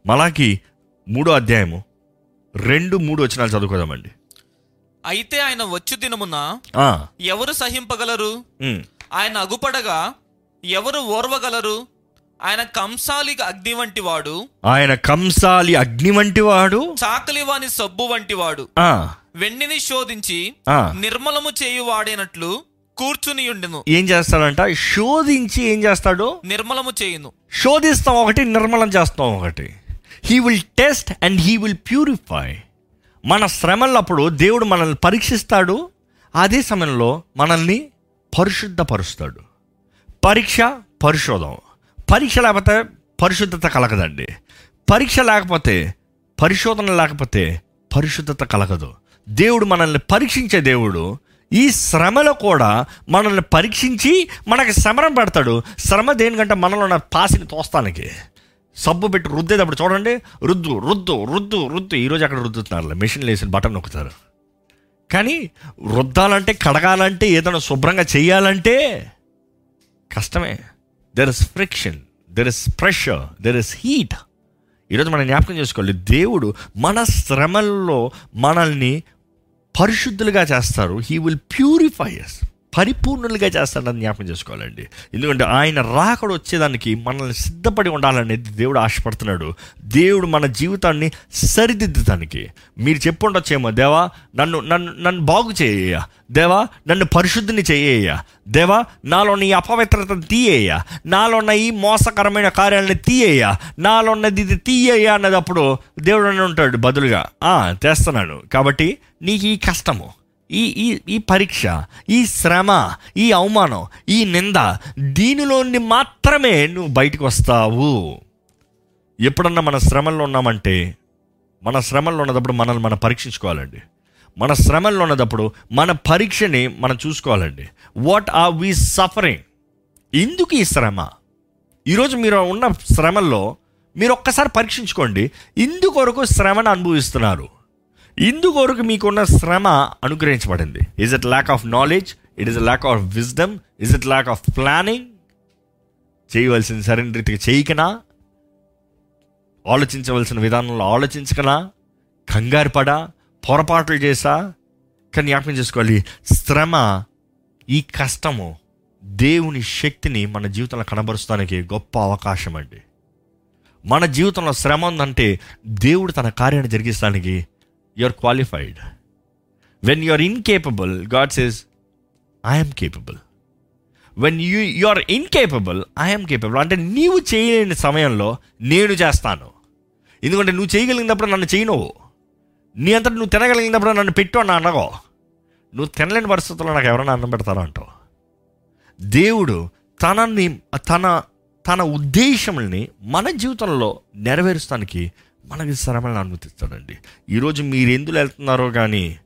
మలాకి మూడో అధ్యాయము రెండు మూడు వచనాలు చదువుకోదామండి అయితే ఆయన వచ్చు దినమున ఎవరు సహింపగలరు? ఆయన అగుపడగా ఎవరు ఓర్వగలరు? ఆయన కంసాలి అగ్ని వంటి వాడు. ఆయన కంసాలి అగ్ని వంటి వాడు. చాకలి వాని సబ్బు వంటి వాడు. వెండిని శోధించి. నిర్మలము చేయువాడేనట్లు కూర్చుని ఉండెను ఏం చేస్తాడంట? శోధించి ఏం చేస్తాడు? నిర్మలము చేయును. శోధిస్తాం ఒకటి నిర్మలం చేస్తాం ఒకటి. He will test and he will purify మన శ్రమలప్పుడు దేవుడు మనల్ని పరీక్షిస్తాడు అదే సమయంలో మనల్ని పరిశుద్ధపరుస్తాడు. పరీక్ష పరిశోధం. పరీక్ష లేకపోతే పరిశుద్ధత కలగదండి. పరీక్ష లేకపోతే పరిశోధన లేకపోతే పరిశుద్ధత కలగదు. దేవుడు మనల్ని పరీక్షించే దేవుడు ఈ శ్రమలో కూడా మనల్ని పరీక్షించి మనకి శ్రమను పెడతాడు. శ్రమ దేనికంటే మనలో ఉన్న పాసిని తోస్తానికి. సబ్బు పెట్టి రుద్దేటప్పుడు చూడండి రుద్దు రుద్దు రుద్దు రుద్దు. ఈరోజు అక్కడ రుద్దుతున్నారు మెషిన్ వేసిన బటన్ నొక్కుతారు. కానీ రుద్దాలంటే కడగాలంటే ఏదైనా శుభ్రంగా చేయాలంటే కష్టమే. There is friction there is pressure there is heat ఈరోజు మనం జ్ఞాపకం చేసుకోవాలి దేవుడు మన శ్రమల్లో మనల్ని పరిశుద్ధులుగా చేస్తారు. హీ విల్ ప్యూరిఫై అస్ పరిపూర్ణులుగా చేస్తాడని జ్ఞాపకం చేసుకోవాలండి. ఎందుకంటే ఆయన రాకడ వచ్చేదానికి మనల్ని సిద్ధపడి ఉండాలనేది దేవుడు ఆశపడుతున్నాడు. దేవుడు మన జీవితాన్ని సరిదిద్దడానికి మీరు చెప్పుండొచ్చేమో దేవా నన్ను నన్ను నన్ను బాగు చేయ దేవా నన్ను పరిశుద్ధిని చేయ దేవా నాలో నీ అపవిత్రతను తీయేయ నాలో ఉన్న ఈ మోసకరమైన కార్యాలని తీయేయ నాలో ఉన్నది ఇది తీయేయ అన్నదప్పుడు దేవుడు అని ఉంటాడు బదులుగా తెస్తున్నాను. కాబట్టి నీకు ఈ కష్టము. ఈ ఈ ఈ పరీక్ష ఈ శ్రమ ఈ అవమానం ఈ నింద దీనిలోని మాత్రమే నువ్వు బయటకు వస్తావు. ఎప్పుడన్నా మన శ్రమల్లో ఉన్నామంటే మన శ్రమల్లో ఉన్నప్పుడు మనల్ని మనం పరీక్షించుకోవాలండి. మన శ్రమల్లో ఉన్నప్పుడు మన పరీక్షని మనం చూసుకోవాలండి. వాట్ ఆర్ వీ సఫరింగ్ ఎందుకు ఈ శ్రమ? ఈరోజు మీరు ఉన్న శ్రమల్లో మీరు ఒక్కసారి పరీక్షించుకోండి. ఇందుకొరకు శ్రమను అనుభవిస్తున్నారు. ఇందువరకు మీకున్న శ్రమ అనుగ్రహించబడింది. Is it lack of knowledge it is lack of wisdom is it lack of planning చేయవలసిన సరైన రీతిగా చేయకనా? ఆలోచించవలసిన విధానంలో ఆలోచించకనా? కంగారు పడా? పొరపాట్లు చేసా? కానీ జ్ఞాపకం చేసుకోవాలి. శ్రమ ఈ కష్టము దేవుని శక్తిని మన జీవితంలో కనబరుస్తానికి గొప్ప అవకాశం అండి మన జీవితంలో శ్రమ ఉందంటే దేవుడు తన కార్యాన్ని జరిగిస్తానికి you are qualified when you are incapable God says I'm capable when you you are incapable I'm capable అంటే నీవు చేయలేని సమయంలో నేను చేస్తాను. ఎందుకంటే నువ్వు చేయగలిగినప్పుడు నన్ను చేయనువు. నీ అంతటి నువ్వు తినగలిగినప్పుడు నన్ను పెట్టు అని అనగో నువ్వు తినలేని పరిస్థితుల్లో నాకు ఎవరైనా అన్నం పెడతారో అంటావు? దేవుడు తనని తన తన ఉద్దేశముల్ని మన జీవితంలో నెరవేరుస్తానికి మనకి శ్రమలను అనుమతిస్తాడండి. ఈరోజు మీరు ఎందులో వెళ్తున్నారో కానీ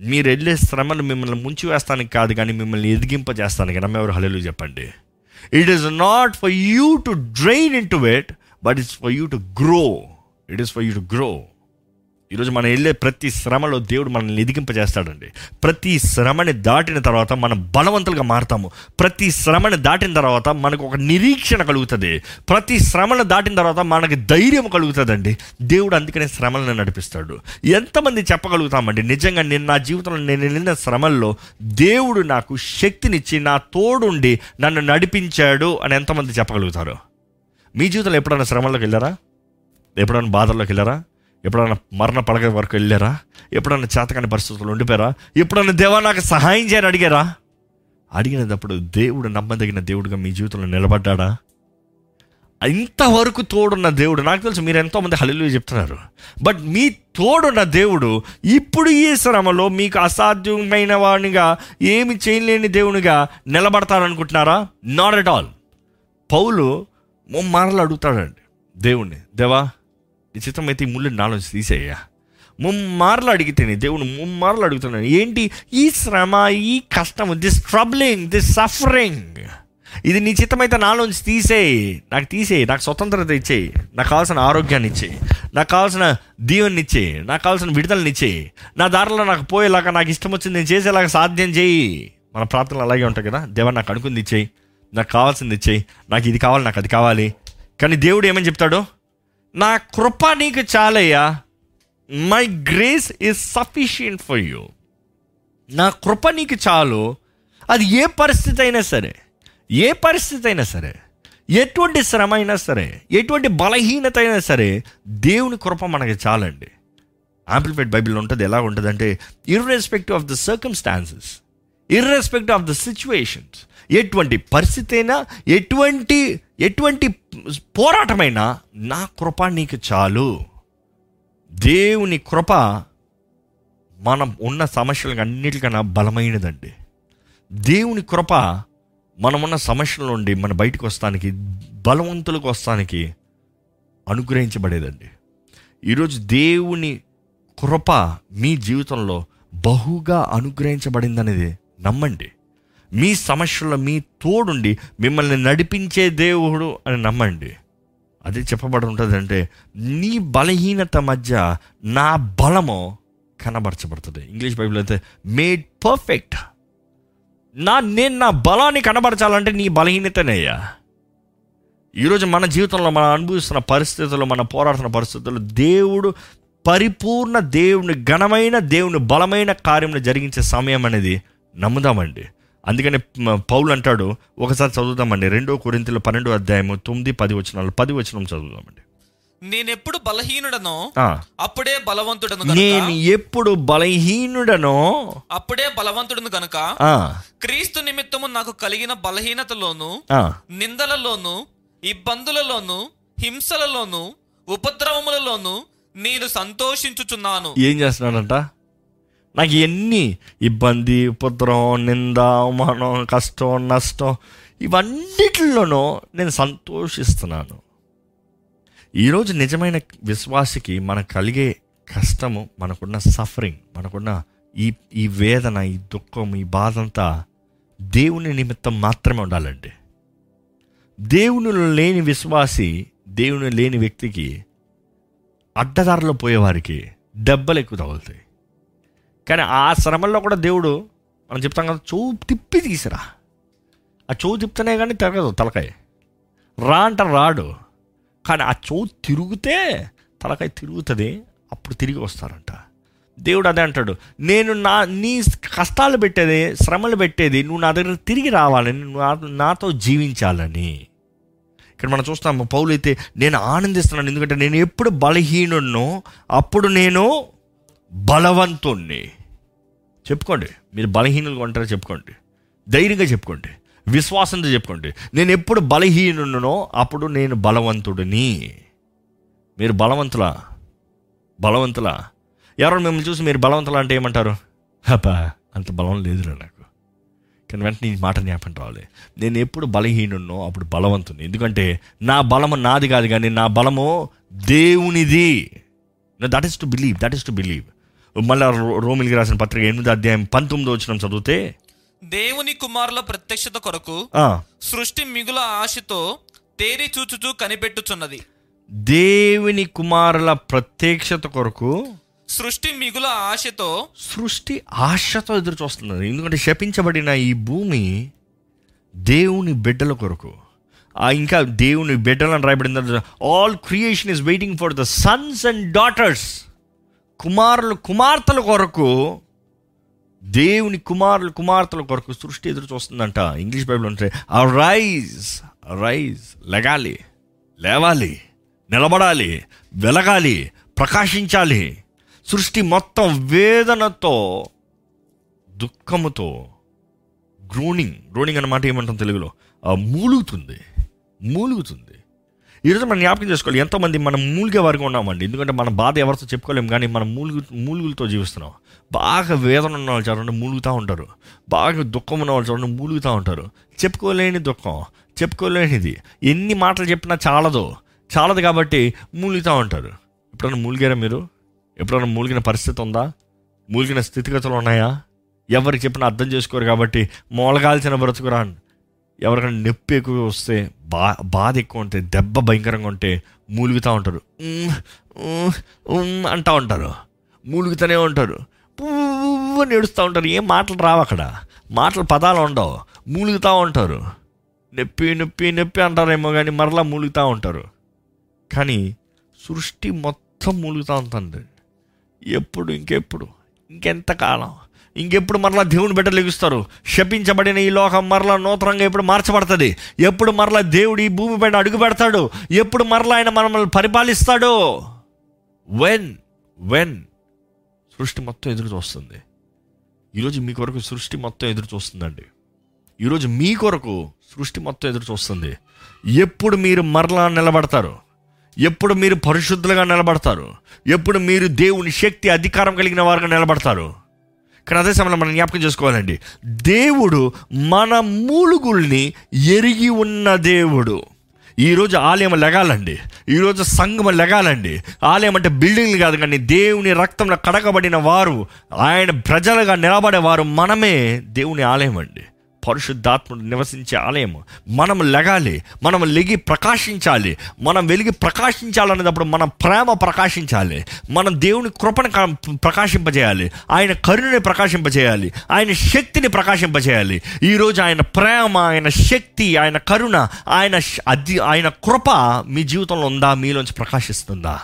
మీరు వెళ్ళే శ్రమను మిమ్మల్ని ముంచి వేస్తానికి కాదు కానీ మిమ్మల్ని ఎదిగింపజేస్తానికి నమ్మెవరు హలేలు చెప్పండి. It is not for you to drain into it but it's for you to grow it is for you to grow ఈరోజు మనం వెళ్ళే ప్రతి శ్రమలో దేవుడు మనల్ని ఎదిగింపజేస్తాడండి. ప్రతి శ్రమని దాటిన తర్వాత మనం బలవంతులుగా మారుతాము. ప్రతి శ్రమని దాటిన తర్వాత మనకు ఒక నిరీక్షణ కలుగుతుంది. ప్రతి శ్రమను దాటిన తర్వాత మనకి ధైర్యం కలుగుతుందండి. దేవుడు అందుకనే శ్రమలను నడిపిస్తాడు. ఎంతమంది చెప్పగలుగుతామండి? నిజంగా నేను నా జీవితంలో నేను వెళ్ళిన శ్రమల్లో దేవుడు నాకు శక్తినిచ్చి నా తోడుండి నన్ను నడిపించాడు అని ఎంతమంది చెప్పగలుగుతారు? మీ జీవితంలో ఎప్పుడైనా శ్రమల్లోకి వెళ్ళారా? ఎప్పుడైనా బాధల్లోకి వెళ్ళారా? ఎప్పుడైనా మరణ పడక వరకు వెళ్ళారా? ఎప్పుడైనా చేతకాని పరిస్థితుల్లో ఉండిపోయారా? ఎప్పుడైనా దేవా నాకు సహాయం చేయని అడిగారా? అడిగినప్పుడు దేవుడు నమ్మదగిన దేవుడుగా మీ జీవితంలో నిలబడ్డాడా? ఇంతవరకు తోడున్న దేవుడు నాకు తెలుసు మీరు ఎంతోమంది హల్లు చెప్తున్నారు. బట్ మీ తోడున్న దేవుడు ఇప్పుడు ఈ శ్రమలో మీకు అసాధ్యమైన వాడినిగా ఏమి చేయలేని దేవునిగా నిలబడతారనుకుంటున్నారా నాట్ ఎట్ ఆల్ పౌలు మరలు అడుగుతాడండి దేవుణ్ణి. దేవా నీ ఈ ముళ్ళు నాలోంచి తీసేయ్యా. ముమ్మార్లు అడిగితేనే దేవుడు ముమ్మార్లు అడుగుతున్నాను ఏంటి? ఈ శ్రమ ఈ కష్టం దిస్ ట్రబ్లింగ్ దిస్ సఫరింగ్ ఇది నీ చిత్తమైతే నాలోంచి తీసేయి. నాకు తీసేయి నాకు స్వతంత్రత ఇచ్చేయి నాకు కావాల్సిన ఆరోగ్యాన్ని ఇచ్చేయి నాకు కావాల్సిన దీవెన్ని ఇచ్చేయి నాకు కావాల్సిన విడుదలని ఇచ్చేయి. నా దారిలో నాకు పోయేలాగా నాకు ఇష్టం వచ్చింది నేను చేసేలాగా సాధ్యం చేయి. మన ప్రార్థనలు అలాగే ఉంటాయి కదా? దేవా నాకు అనుకుంది ఇచ్చేయి నాకు కావాల్సింది ఇచ్చేయి నాకు ఇది కావాలి నాకు అది కావాలి. కానీ దేవుడు ఏమని చెప్తాడు? నా కృప నీకు చాలయ్యా. My grace is sufficient for you నా కృప నీకు చాలు. అది ఏ పరిస్థితి అయినా సరే ఏ పరిస్థితి అయినా సరే ఎటువంటి శ్రమ అయినా సరే ఎటువంటి బలహీనత అయినా సరే దేవుని కృప మనకి చాలండి. ఆంప్లిఫైడ్ బైబిల్ ఉంటుంది ఎలా ఉంటుంది అంటే irrespective of the circumstances irrespect of the situations ఎటువంటి పరిస్థితి అయినా ఎటువంటి ఎటువంటి పోరాటమైనా నా కృప నీకు చాలు. దేవుని కృప మనం ఉన్న సమస్యలకు అన్నిటికన్నా బలమైనదండి. దేవుని కృప మనమున్న సమస్యల నుండి మన బయటకు వస్తానికి బలవంతులకు వస్తానికి అనుగ్రహించబడేదండి. ఈరోజు దేవుని కృప మీ జీవితంలో బహుగా అనుగ్రహించబడిందనేది నమ్మండి. మీ సమస్యల్లో మీ తోడుండి మిమ్మల్ని నడిపించే దేవుడు అని నమ్మండి. అది చెప్పబడి ఉంటుందంటే నీ బలహీనత మధ్య నా బలము కనబరచబడుతుంది. ఇంగ్లీష్ బైబిల్ అయితే మేడ్ పర్ఫెక్ట్ నా నేను నా బలాన్ని కనబరచాలంటే నీ బలహీనతనేయ్యా. ఈరోజు మన జీవితంలో మనం అనుభవిస్తున్న పరిస్థితులు మన పోరాడుతున్న పరిస్థితుల్లో దేవుడు పరిపూర్ణ దేవుని ఘనమైన దేవుని బలమైన కార్యములు జరిగించే సమయం అనేది నమ్ముదామండి. అందుకని పౌలు అంటాడు ఒకసారి చదువుదామండి. రెండో కొరింతలు పన్నెండో అధ్యాయము తొమ్మిది పది వచనాలు. పది వచనం చదువుదామండి. నేనెప్పుడు బలహీనుడనో ఆ, అప్పుడే బలవంతుడను నేను ఎప్పుడు బలహీనుడనో అప్పుడే బలవంతుడును గనుక క్రీస్తు నిమిత్తము నాకు కలిగిన బలహీనతలోను నిందలలోను ఇబ్బందులలోను హింసలలోను ఉపద్రవములలోను నేను సంతోషించుచున్నాను. ఏం చేస్తున్నాడంట? నాకు ఎన్ని ఇబ్బంది ఉపద్రవం నింద అవమానం కష్టం నష్టం ఇవన్నిటిలోనూ నేను సంతోషిస్తున్నాను. ఈరోజు నిజమైన విశ్వాసికి మనకు కలిగే కష్టము మనకున్న సఫరింగ్ మనకున్న ఈ ఈ వేదన ఈ దుఃఖం ఈ బాధ అంతా దేవుని నిమిత్తం మాత్రమే ఉండాలండి. దేవునిలో లేని విశ్వాసి దేవుని లేని వ్యక్తికి అడ్డదారిలో పోయేవారికి దెబ్బలు ఎక్కువ తగులుతాయి. కానీ ఆ శ్రమల్లో కూడా దేవుడు మనం చెప్తాం కదా చూ తిప్పి తీసిరా. ఆ చూ తిప్పితేనే కానీ తిరగదు తలకాయ. రా అంట రాడు. కానీ ఆ చూ తిరిగితే తలకాయ తిరుగుతుంది అప్పుడు తిరిగి వస్తారంట. దేవుడు అదే అంటాడు నేను నా నీ కష్టాలు పెట్టేది శ్రమలు పెట్టేది నువ్వు నా దగ్గర తిరిగి రావాలని నువ్వు నా- నాతో జీవించాలని. ఇక్కడ మనం చూస్తాము పౌలు అయితే నేను ఆనందిస్తున్నాను ఎందుకంటే నేను ఎప్పుడు బలహీనున్నో అప్పుడు నేను బలవంతుణ్ణి. చెప్పుకోండి. మీరు బలహీనులుగా ఉంటారో చెప్పుకోండి. ధైర్యంగా చెప్పుకోండి. విశ్వాసంతో చెప్పుకోండి. నేను ఎప్పుడు బలహీనునో అప్పుడు నేను బలవంతుడిని. మీరు బలవంతులా? బలవంతులా? ఎవరో మిమ్మల్ని చూసి మీరు బలవంతులా అంటే ఏమంటారు? అబ్బా అంత బలం లేదురా నాకు. కానీ వెంటనే ఈ మాట జ్ఞాపకం రావాలి. నేను ఎప్పుడు బలహీనున్నో అప్పుడు బలవంతుని. ఎందుకంటే నా బలము నాది కాదు కానీ నా బలము దేవునిది. That is to believe that is to believe మళ్ళీ రోమిలికి రాసిన పత్రిక ఎనిమిది అధ్యాయం పంతొమ్మిది వచ్చిన చదివితే దేవుని కుమారుల ప్రత్యక్షత కొరకు సృష్టి మిగుల ఆశతో తేరి చూచుచూ కనిపెట్టుచున్నది. దేవుని కుమారుల ప్రత్యక్షత కొరకు సృష్టి మిగుల ఆశతో సృష్టి ఆశతో ఎదురు చూస్తున్నది. ఎందుకంటే శపించబడిన ఈ భూమి దేవుని బిడ్డల కొరకు. ఇంకా దేవుని బిడ్డలను రాయబడింది all creation is waiting for the sons and daughters కుమారులు కుమార్తెల కొరకు దేవుని కుమారులు కుమార్తెల కొరకు సృష్టి ఎదురు చూస్తుందంట. ఇంగ్లీష్ బైబిల్ ఉంటే ఆ రైజ్ రైజ్ లెగాలి లేవాలి నిలబడాలి వెలగాలి ప్రకాశించాలి. సృష్టి మొత్తం వేదనతో దుఃఖముతో గ్రోనింగ్ గ్రోనింగ్ అన్నమాట ఏమంటాం తెలుగులో? ఆ మూలుగుతుంది మూలుగుతుంది. ఈరోజు మనం జ్ఞాపకం చేసుకోవాలి ఎంతోమంది మనం మూలిగే వరకు ఉన్నామండి. ఎందుకంటే మన బాధ ఎవరితో చెప్పుకోలేము కానీ మనం మూలుగు మూలుగులతో జీవిస్తున్నాం. బాగా వేదన ఉన్న వాళ్ళు చూడండి మూలుగుతూ ఉంటారు. బాగా దుఃఖం ఉన్న వాళ్ళు చూడండి మూలుగుతూ ఉంటారు. చెప్పుకోలేని దుఃఖం చెప్పుకోలేనిది. ఎన్ని మాటలు చెప్పినా చాలదు. చాలదు కాబట్టి మూలుగుతూ ఉంటారు. ఎప్పుడైనా మూలిగారా మీరు? ఎప్పుడైనా మూలిగిన పరిస్థితి ఉందా? మూలిగిన స్థితిగతులు ఉన్నాయా? ఎవరికి చెప్పినా అర్థం చేసుకోరు కాబట్టి మూలగాల్చిన బ్రతుకురా ఎవరికైనా నొప్పి ఎక్కువ వస్తే బా బాధ ఎక్కువ ఉంటే దెబ్బ భయంకరంగా ఉంటే మూలుగుతూ ఉంటారు. ఉమ్, అంటూ ఉంటారు. మూలుగుతూనే ఉంటారు. పువ్వు అని ఉంటారు. ఏం మాటలు రావు అక్కడ. మాటలు పదాలు ఉండవు. మూలుగుతూ ఉంటారు. నొప్పి నొప్పి నొప్పి అంటారేమో కానీ మరలా మూలుగుతూ ఉంటారు. కానీ సృష్టి మొత్తం మూలుగుతూ ఉంటుంది. ఎప్పుడు ఇంకెప్పుడు ఇంకెంతకాలం ఇంకెప్పుడు మరలా దేవుని బిడ్డలు లెగుస్తారు శపించబడిన ఈ లోకం మరలా నూతనంగా ఎప్పుడు మార్చబడుతుంది? ఎప్పుడు మరలా దేవుడు ఈ భూమి పైన అడుగు పెడతాడు? ఎప్పుడు మరలా ఆయన మనల్ని పరిపాలిస్తాడు? వెన్ వెన్ సృష్టి మొత్తం ఎదురు చూస్తుంది. ఈరోజు మీ కొరకు సృష్టి మొత్తం ఎదురు చూస్తుందండి. ఈరోజు మీ కొరకు సృష్టి మొత్తం ఎదురు చూస్తుంది. ఎప్పుడు మీరు మరలా నిలబడతారు? ఎప్పుడు మీరు పరిశుద్ధులుగా నిలబడతారు? ఎప్పుడు మీరు దేవుని శక్తి అధికారం కలిగిన వారుగా నిలబడతారు? కానీ అదే సమయంలో మనం జ్ఞాపకం చేసుకోవాలండి. దేవుడు మన మూలుగుల్ని ఎరిగి ఉన్న దేవుడు. ఈరోజు ఆలయం లెగాలండి. ఈరోజు సంఘం లెగాలండి. ఆలయం అంటే బిల్డింగ్లు కాదు కానీ దేవుని రక్తంలో కడగబడిన వారు ఆయన ప్రజలుగా నిలబడేవారు మనమే దేవుని ఆలయం అండి. పరిశుద్ధాత్ముడు నివసించే ఆలయం మనం లెగాలి మనం లెగి ప్రకాశించాలి మనం వెలిగి ప్రకాశించాలనేటప్పుడు మన ప్రేమ ప్రకాశించాలి మనం దేవుని కృపను క- ప్రకాశింపజేయాలి ఆయన కరుణని ప్రకాశింపజేయాలి ఆయన శక్తిని ప్రకాశింపజేయాలి. ఈరోజు ఆయన ప్రేమ ఆయన శక్తి ఆయన కరుణ ఆయన అది ఆయన కృప మీ జీవితంలో ఉందా మీలోంచి ప్రకాశిస్తుందా?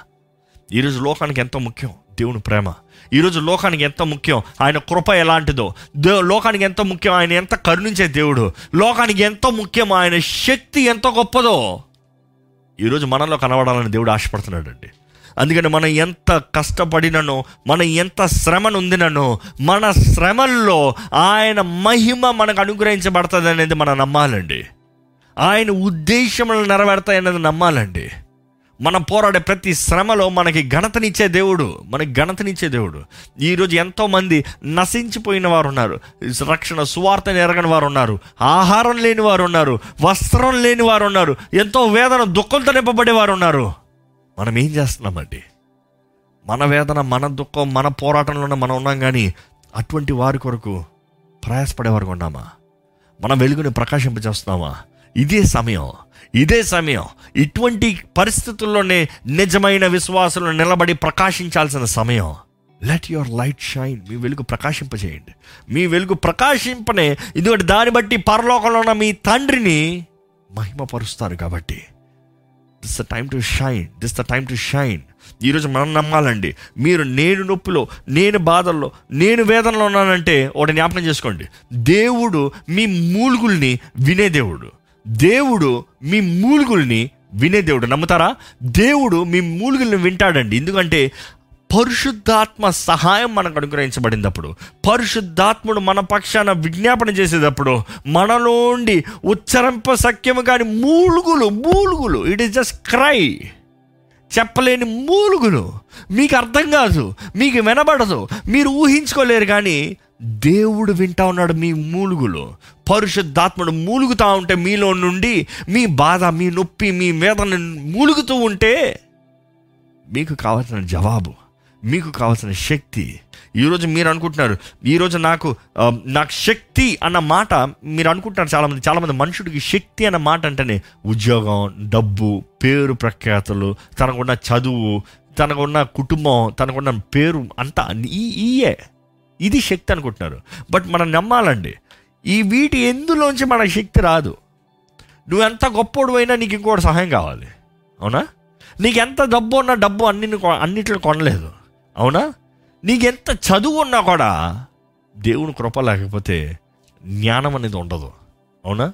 ఈరోజు లోకానికి ఎంతో ముఖ్యం దేవుని ప్రేమ. ఈరోజు లోకానికి ఎంత ముఖ్యం? ఆయన కృప ఎలాంటిదో. దే లోకానికి ఎంత ముఖ్యం? ఆయన ఎంత కరుణించే దేవుడు. లోకానికి ఎంతో ముఖ్యం? ఆయన శక్తి ఎంత గొప్పదో. ఈరోజు మనలో కనబడాలని దేవుడు ఆశపడుతున్నాడండి. అందుకని మనం ఎంత కష్టపడిననో మనం ఎంత శ్రమనుందిననో మన శ్రమల్లో ఆయన మహిమ మనకు అనుగ్రహించబడుతుంది అనేది మనం నమ్మాలండి. ఆయన ఉద్దేశములు నెరవేరుతాయన్నది నమ్మాలండి. మనం పోరాడే ప్రతి శ్రమలో మనకి ఘనతనిచ్చే దేవుడు మనకి ఘనతనిచ్చే దేవుడు. ఈరోజు ఎంతోమంది నశించిపోయిన వారు ఉన్నారు రక్షణ సువార్తని ఎరగని వారు ఉన్నారు ఆహారం లేని వారు ఉన్నారు వస్త్రం లేని వారు ఉన్నారు ఎంతో వేదన దుఃఖంతో నింపబడే వారు ఉన్నారు మనం ఏం చేస్తున్నామండి? మన వేదన మన దుఃఖం మన పోరాటంలోనే మనం ఉన్నాం కానీ అటువంటి వారి కొరకు ప్రయాసపడే వరకు ఉన్నామా? మనం వెలుగుని ప్రకాశింపజేస్తున్నామా? ఇదే సమయం. ఇదే సమయం. ఇటువంటి పరిస్థితుల్లోనే నిజమైన విశ్వాసులు నిలబడి ప్రకాశించాల్సిన సమయం. లెట్ యువర్ లైట్ షైన్ మీ వెలుగు ప్రకాశింపజేయండి. మీ వెలుగు ప్రకాశింపనే ఇదిగోటి దాన్ని బట్టి పరలోకంలో ఉన్న మీ తండ్రిని మహిమపరుస్తారు కాబట్టి. This the time to shine this the time to shine ఈరోజు మనం నమ్మాలండి మీరు నేను నొప్పిలో నేను బాధల్లో నేను వేదనలో ఉన్నానంటే ఒకటి జ్ఞాపకం చేసుకోండి. దేవుడు మీ మూలుగుల్ని వినే దేవుడు దేవుడు మీ మూలుగుల్ని వినే దేవుడు. నమ్ముతారా? దేవుడు మీ మూలుగుల్ని వింటాడండి. ఎందుకంటే పరిశుద్ధాత్మ సహాయం మనకు అనుగ్రహించబడినప్పుడు పరిశుద్ధాత్ముడు మన పక్షాన విజ్ఞాపన చేసేటప్పుడు మనలోండి ఉచ్చరింప సఖ్యము కాని మూలుగులు మూలుగులు ఇట్ ఈస్ జస్ట్ క్రై చెప్పలేని మూలుగులు. మీకు అర్థం కాదు మీకు వినబడదు మీరు ఊహించుకోలేరు కానీ దేవుడు వింటా ఉన్నాడు మీ మూలుగులు. పరిశుద్ధాత్ముడు మూలుగుతూ ఉంటే మీలో నుండి మీ బాధ మీ నొప్పి మీ వేదన మూలుగుతూ ఉంటే మీకు కావాల్సిన జవాబు మీకు కావాల్సిన శక్తి ఈరోజు మీరు అనుకుంటున్నారు ఈరోజు నాకు నాకు శక్తి అన్న మాట మీరు అనుకుంటున్నారు చాలామంది చాలామంది మనుషుడికి శక్తి అన్న మాట అంటేనే ఉద్యోగం డబ్బు పేరు ప్రఖ్యాతలు తనకున్న చదువు తనకున్న కుటుంబం తనకున్న పేరు అంతా ఈ ఈయే. ఇది శక్తి అనుకుంటున్నారు. బట్ మనం నమ్మాలండి ఈ వీటి ఎందులోంచి మనకు శక్తి రాదు? నువ్వు ఎంత గొప్పోడు అయినా నీకు ఇంకోటి సహాయం కావాలి. అవునా? నీకు ఎంత డబ్బు ఉన్నా డబ్బు అన్ని అన్నిట్లో కొనలేదు. అవునా? నీకెంత చదువు ఉన్నా కూడా దేవుని కృప లేకపోతే జ్ఞానం అనేది ఉండదు. అవునా?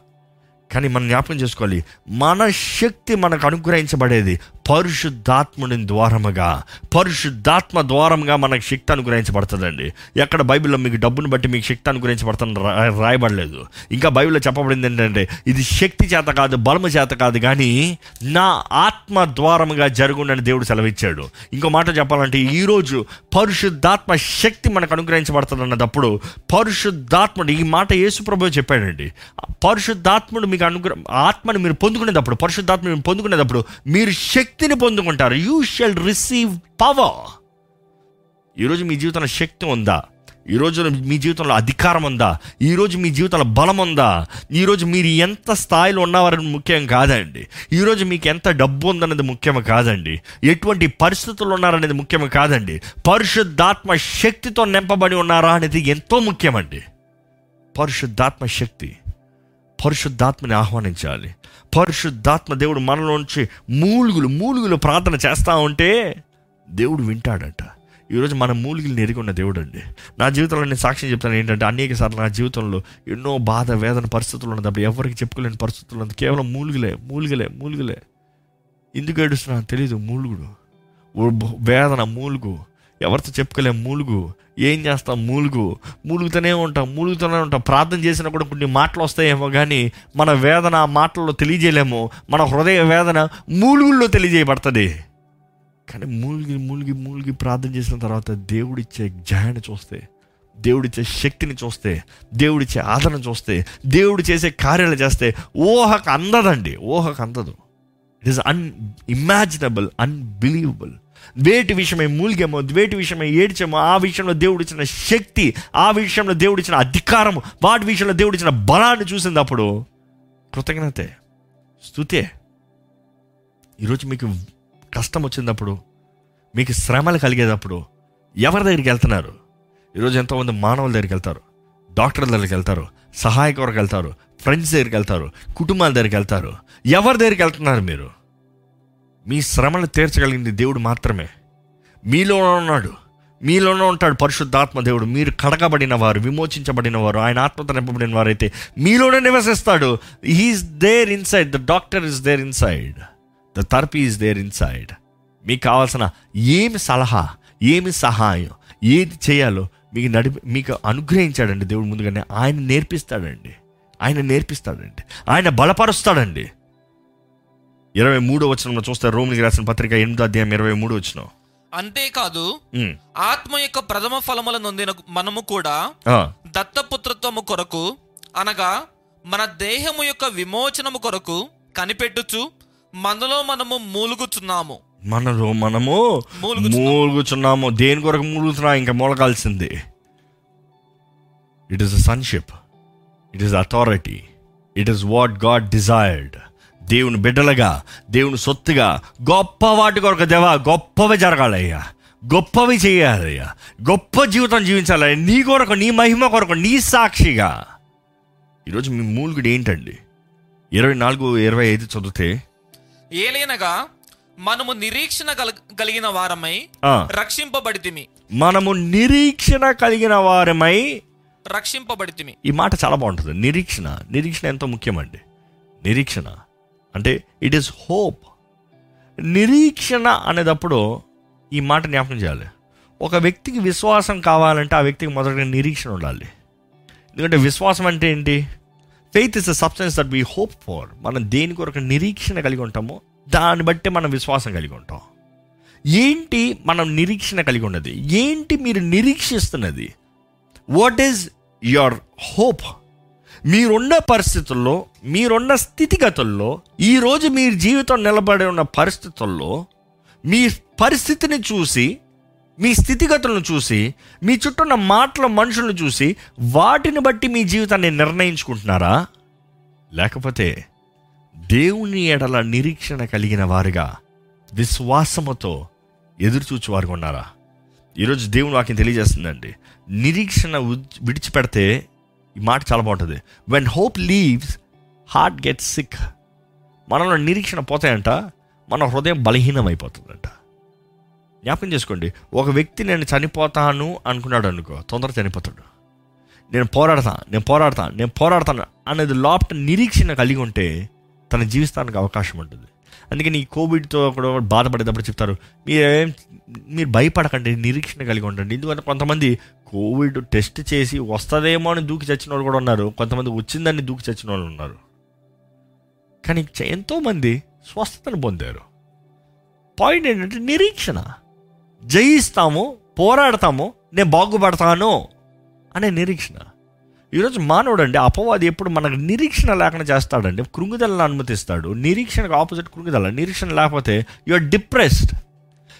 కానీ మనం జ్ఞాపకం చేసుకోవాలి. మన శక్తి మనకు అనుగ్రహించబడేది పరిశుద్ధాత్ముని ద్వారముగా పరిశుద్ధాత్మ ద్వారముగా మనకు శక్తి అనుగ్రహించబడుతుందండి. ఎక్కడ బైబిల్లో మీకు డబ్బును బట్టి మీకు శక్తి అనుగ్రహించబడుతుంది రాయబడలేదు. ఇంకా బైబిల్లో చెప్పబడింది ఏంటంటే ఇది శక్తి చేత కాదు బలము చేత కాదు కానీ నా ఆత్మ ద్వారముగా జరుగునని దేవుడు సెలవిచ్చాడు. ఇంకో మాట చెప్పాలంటే ఈరోజు పరిశుద్ధాత్మ శక్తి మనకు అనుగ్రహించబడుతుంది అన్నప్పుడు పరిశుద్ధాత్ముడు ఈ మాట యేసుప్రభు చెప్పాడండి. పరిశుద్ధాత్ముడు మీకు అనుగ్రహ ఆత్మని మీరు పొందుకునేటప్పుడు పరిశుద్ధాత్మ పొందుకునేటప్పుడు మీరు శక్తి శక్తిని పొందుకుంటారు. యూ షెల్ రిసీవ్ పవర్ ఈరోజు మీ జీవితంలో శక్తి ఉందా? ఈరోజు మీ జీవితంలో అధికారం ఉందా? ఈరోజు మీ జీవితంలో బలం ఉందా? ఈరోజు మీరు ఎంత స్థాయిలో ఉన్నవారని ముఖ్యం కాదండి. ఈరోజు మీకు ఎంత డబ్బు ఉందనేది ముఖ్యం కాదండి. ఎటువంటి పరిస్థితులు ఉన్నారనేది ముఖ్యం కాదండి. పరిశుద్ధాత్మ శక్తితో నింపబడి ఉన్నారా అనేది ఎంతో ముఖ్యమండి. పరిశుద్ధాత్మ శక్తి. పరిశుద్ధాత్మని ఆహ్వానించాలి. పరిశుద్ధాత్మ దేవుడు మనలోంచి మూలుగులు మూలుగులు ప్రార్థన చేస్తూ ఉంటే దేవుడు వింటాడంట. ఈరోజు మన మూలికలు ఎరిగి ఉన్న దేవుడు అండి నా జీవితంలో నేను సాక్ష్యం చెప్తాను ఏంటంటే అనేక సార్లు నా జీవితంలో ఎన్నో బాధ వేదన పరిస్థితులు ఉన్నప్పుడు ఎవరికి చెప్పుకోలేని పరిస్థితులు ఉన్నది. కేవలం మూలుగులే మూలుగులే మూలుగులే. ఎందుకు ఏడుస్తున్నా తెలీదు మూలుగుడు. వేదన మూలుగు. ఎవరితో చెప్పుకోలేం? మూలుగు. ఏం చేస్తాం? మూలుగు. మూలుగుతూనే ఉంటాం మూలుగుతూనే ఉంటాం. ప్రార్థన చేసినా కూడా కొన్ని మాటలు వస్తాయేమో కానీ మన వేదన ఆ మాటల్లో తెలియజేయలేము. మన హృదయ వేదన మూలుగుల్లో తెలియజేయబడుతుంది. కానీ మూలిగి మూలిగి మూలిగి ప్రార్థన చేసిన తర్వాత దేవుడిచ్చే జయాన్ని చూస్తే దేవుడిచ్చే శక్తిని చూస్తే దేవుడిచ్చే ఆదరణ చూస్తే దేవుడు చేసే కార్యాలు చేస్తే ఊహకు అందదండి. ఊహకు అందదు. It is unimaginable unbelievable వేటి విషయమై మూలిగామో వేటి విషయమై ఏడ్చామో ఆ విషయంలో దేవుడిచ్చిన శక్తి ఆ విషయంలో దేవుడిచ్చిన అధికారం వాటి విషయంలో దేవుడిచ్చిన బలాన్ని చూసినప్పుడు కృతజ్ఞతే స్థుతే ఈరోజు మీకు కష్టం వచ్చినప్పుడు మీకు శ్రమలు కలిగేటప్పుడు ఎవరి దగ్గరికి వెళ్తున్నారు? ఈరోజు ఎంతోమంది మానవుల దగ్గరికి వెళ్తారు డాక్టర్ల దగ్గరికి వెళ్తారు సహాయక కొరకు వెళ్తారు ఫ్రెండ్స్ దగ్గరికి వెళ్తారు కుటుంబాల దగ్గరికి వెళ్తారు. ఎవరి దగ్గరికి వెళ్తున్నారు మీరు? మీ శ్రమను తీర్చగలిగింది దేవుడు మాత్రమే. మీలోనే ఉన్నాడు. మీలోనే ఉంటాడు పరిశుద్ధాత్మ దేవుడు. మీరు కడగబడిన వారు విమోచించబడిన వారు ఆయన ఆత్మతో నింపబడిన వారైతే మీలోనే నివసిస్తాడు. He's there inside the doctor is there inside the therapy is there inside మీకు కావాల్సిన ఏమి సలహా ఏమి సహాయం ఏది చేయాలో మీకు నడిపి మీకు అనుగ్రహించాడండి దేవుడు ముందుగానే. ఆయన నేర్పిస్తాడండి. ఆయన నేర్పిస్తాడండి. ఆయన బలపరుస్తాడండి. ఇరవై మూడో వచనంలో చూస్తే రోమిలికి రాసిన పత్రిక ఎనిమిదో అధ్యాయం ఇరవై మూడు వచ్చిన అంతేకాదు ఆత్మ యొక్క ప్రథమ ఫలముల నొందిన మనము కూడా దత్తపుత్రత్వము కొరకు అనగా మన దేహము యొక్క విమోచనము కొరకు కనిపెట్టుచు మనలో మనము మూలుగుచున్నాము. మనలో మనము మూలుగుచున్నాం. మూలుగుచున్నాము. దేని కొరకు మూలుగుతున్నా? ఇంకా మూలగాల్సింది. It is a sonship it is authority it is what God desired దేవుని బిడ్డలుగా దేవుని సొత్తుగా గొప్ప వాటి కొరకు దేవా గొప్పవి జరగాలయ్యా. గొప్పవి చేయాలయ్యా. గొప్ప జీవితం జీవించాలయ్యా. నీ కొరకు నీ మహిమ కొరకు నీ సాక్షిగా. ఈరోజు మీ మూలుగుడు ఏంటండి? ఇరవై నాలుగు ఇరవై ఐదు చదివితే? ఏలైనగా మనము నిరీక్షణ కల- కలిగిన వారమై రక్షింపబడితిమి. మనము నిరీక్షణ కలిగిన వారమై రక్షింపబడితిమి. ఈ మాట చాలా బాగుంటుంది. నిరీక్షణ. నిరీక్షణ ఎంతో ముఖ్యమండి. నిరీక్షణ. అంటే ఇట్ ఈస్ హోప్ నిరీక్షణ అనేటప్పుడు ఈ మాట జ్ఞాపకం చేయాలి. ఒక వ్యక్తికి విశ్వాసం కావాలంటే ఆ వ్యక్తికి మొదటగా నిరీక్షణ ఉండాలి. ఎందుకంటే విశ్వాసం అంటే ఏంటి? Faith is the substance that we hope for మనం దేని కొరకు నిరీక్షణ కలిగి ఉంటామో దాన్ని బట్టి మనం విశ్వాసం కలిగి ఉంటాం. ఏంటి మనం నిరీక్షణ కలిగి ఉన్నది? ఏంటి మీరు నిరీక్షిస్తున్నది? వాట్ ఈజ్ యువర్ హోప్ మీరున్న పరిస్థితుల్లో మీరున్న స్థితిగతుల్లో ఈరోజు మీ జీవితం నిలబడి ఉన్న పరిస్థితుల్లో మీ పరిస్థితిని చూసి మీ స్థితిగతులను చూసి మీ చుట్టూ ఉన్న మాటల మనుషులను చూసి వాటిని బట్టి మీ జీవితాన్ని నిర్ణయించుకుంటున్నారా? లేకపోతే దేవుని ఎడల నిరీక్షణ కలిగిన వారుగా విశ్వాసముతో ఎదురుచూచువారుగా ఉన్నారా? ఈరోజు దేవుని వాకి తెలియజేస్తుందండి. నిరీక్షణ విడిచిపెడితే ఈ మాట చాలా బాగుంటుంది. When hope leaves heart get sick మనలో నిరీక్షణ పోతాయంట మన హృదయం బలహీనం అయిపోతుందంట జ్ఞాపకం చేసుకోండి ఒక వ్యక్తి నేను చనిపోతాను అనుకున్నాడు అనుకో తొందర చనిపోతాడు. నేను పోరాడతా నేను పోరాడతా నేను పోరాడతాను అనేది లోపల నిరీక్షణ కలిగి ఉంటే తన జీవిస్తానికి అవకాశం ఉంటుంది. అందుకని ఈ కోవిడ్తో కూడా బాధపడేటప్పుడు చెప్తారు మీరేం మీరు భయపడకండి నిరీక్షణ కలిగి ఉండండి. ఎందుకంటే కొంతమంది కోవిడ్ టెస్ట్ చేసి వస్తుందేమో అని దూకి చచ్చిన వాళ్ళు కూడా ఉన్నారు. కొంతమంది వచ్చిందని దూకి చచ్చిన వాళ్ళు ఉన్నారు. కానీ ఎంతోమంది స్వస్థతను పొందారు. పాయింట్ ఏంటంటే నిరీక్షణ. జయిస్తాము పోరాడతాము నేను బాగుపడతాను అనే నిరీక్షణ. ఈరోజు మానవుడు అండి అపవాది ఎప్పుడు మనకు నిరీక్షణ లేకుండా చేస్తాడండి. కృంగుదలను అనుమతిస్తాడు. నిరీక్షణకు ఆపోజిట్ కృంగుదల. నిరీక్షణ లేకపోతే you are depressed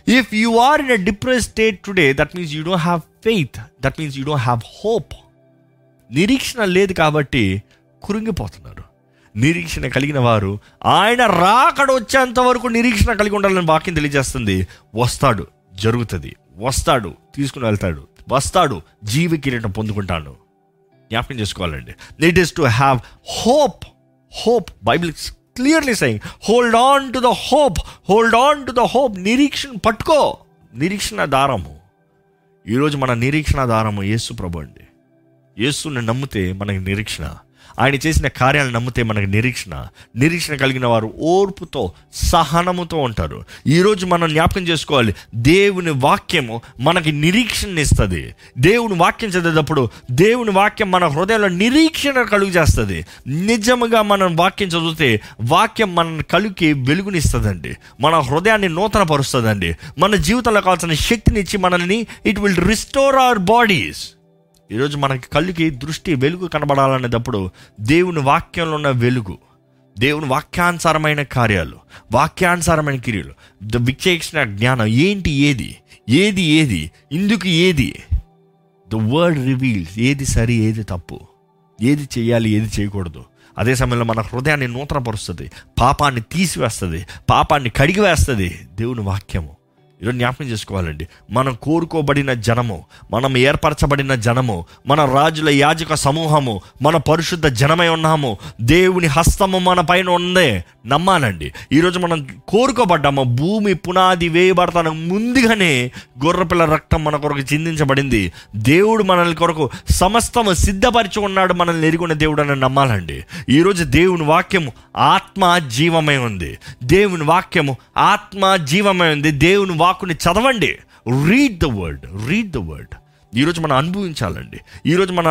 if you are in a depress state today that means you don't have faith that means you don't have hope నిరీక్షణ లేదు కాబట్టి కురింగిపోతున్నారు. నిరీక్షణ కలిగిన వారు ఆయన రాకడ వచ్చేంత వరకు నిరీక్షణ కలిగి ఉండాలని వాక్యం తెలియజేస్తుంది. వస్తాడు జరుగుతుంది. వస్తాడు తీసుకుని వెళ్తాడు. వస్తాడు జీవి కిరీటం పొందుకుంటాను జ్ఞాపకం చేసుకోవాలండి. It is to have hope hope Bible clearly saying hold on to the hope hold on to the hope నిరీక్షణ పట్టుకో. నిరీక్షణ దారము. ఈరోజు మన నిరీక్షణ దారము యేసు ప్రభు అండి. యేసుని నమ్మితే మనకి నిరీక్షణ. ఆయన చేసిన కార్యాలను నమ్మితే మనకి నిరీక్షణ నిరీక్షణ కలిగిన వారు ఓర్పుతో సహనముతో ఉంటారు. ఈరోజు మనం జ్ఞాపకం చేసుకోవాలి దేవుని వాక్యము మనకి నిరీక్షణ ఇస్తుంది. దేవుని వాక్యం చదివేటప్పుడు దేవుని వాక్యం మన హృదయంలో నిరీక్షణ కలుగు చేస్తుంది. నిజముగా మనం వాక్యం చదివితే వాక్యం మన కలుకి వెలుగునిస్తుందండి మన హృదయాన్ని నూతన పరుస్తుందండి మన జీవితంలో కావాల్సిన శక్తినిచ్చి మనల్ని it will restore our bodies ఈరోజు మనకి కళ్ళుకి దృష్టి వెలుగు కనబడాలనేటప్పుడు దేవుని వాక్యంలో ఉన్న వెలుగు దేవుని వాక్యానుసారమైన కార్యాలు వాక్యానుసారమైన క్రియలు ద విచేక్షణ జ్ఞానం ఏంటి ఏది ఏది ఏది ఇందుకు ఏది? ద వర్డ్ రివీల్స్ ఏది సరి ఏది తప్పు ఏది చేయాలి ఏది చేయకూడదు. అదే సమయంలో మన హృదయాన్ని నూతనపరుస్తుంది పాపాన్ని తీసివేస్తుంది పాపాన్ని కడిగివేస్తుంది దేవుని వాక్యము. ఈరోజు జ్ఞాపకం చేసుకోవాలండి. మనం కోరుకోబడిన జనము మనం ఏర్పరచబడిన జనము మన రాజుల యాజక సమూహము మన పరిశుద్ధ జనమై ఉన్నాము. దేవుని హస్తము మన పైన ఉందే. నమ్మాలండి. ఈరోజు మనం కోరుకోబడ్డాము. భూమి పునాది వేయబడతాను ముందుగానే గొర్రపిల్ల రక్తం మన కొరకు చిందించబడింది. దేవుడు మనల్ని కొరకు సమస్తము సిద్ధపరిచి ఉన్నాడు మనల్ని ఎరుగున్న దేవుడు అని నమ్మాలండి. ఈరోజు దేవుని వాక్యము ఆత్మ జీవమై ఉంది. దేవుని వాక్యము ఆత్మ జీవమై ఉంది. దేవుని వాక్కుని చదవండి. Read the word read the word ఈరోజు మనం అనుభవించాలండి. ఈరోజు మన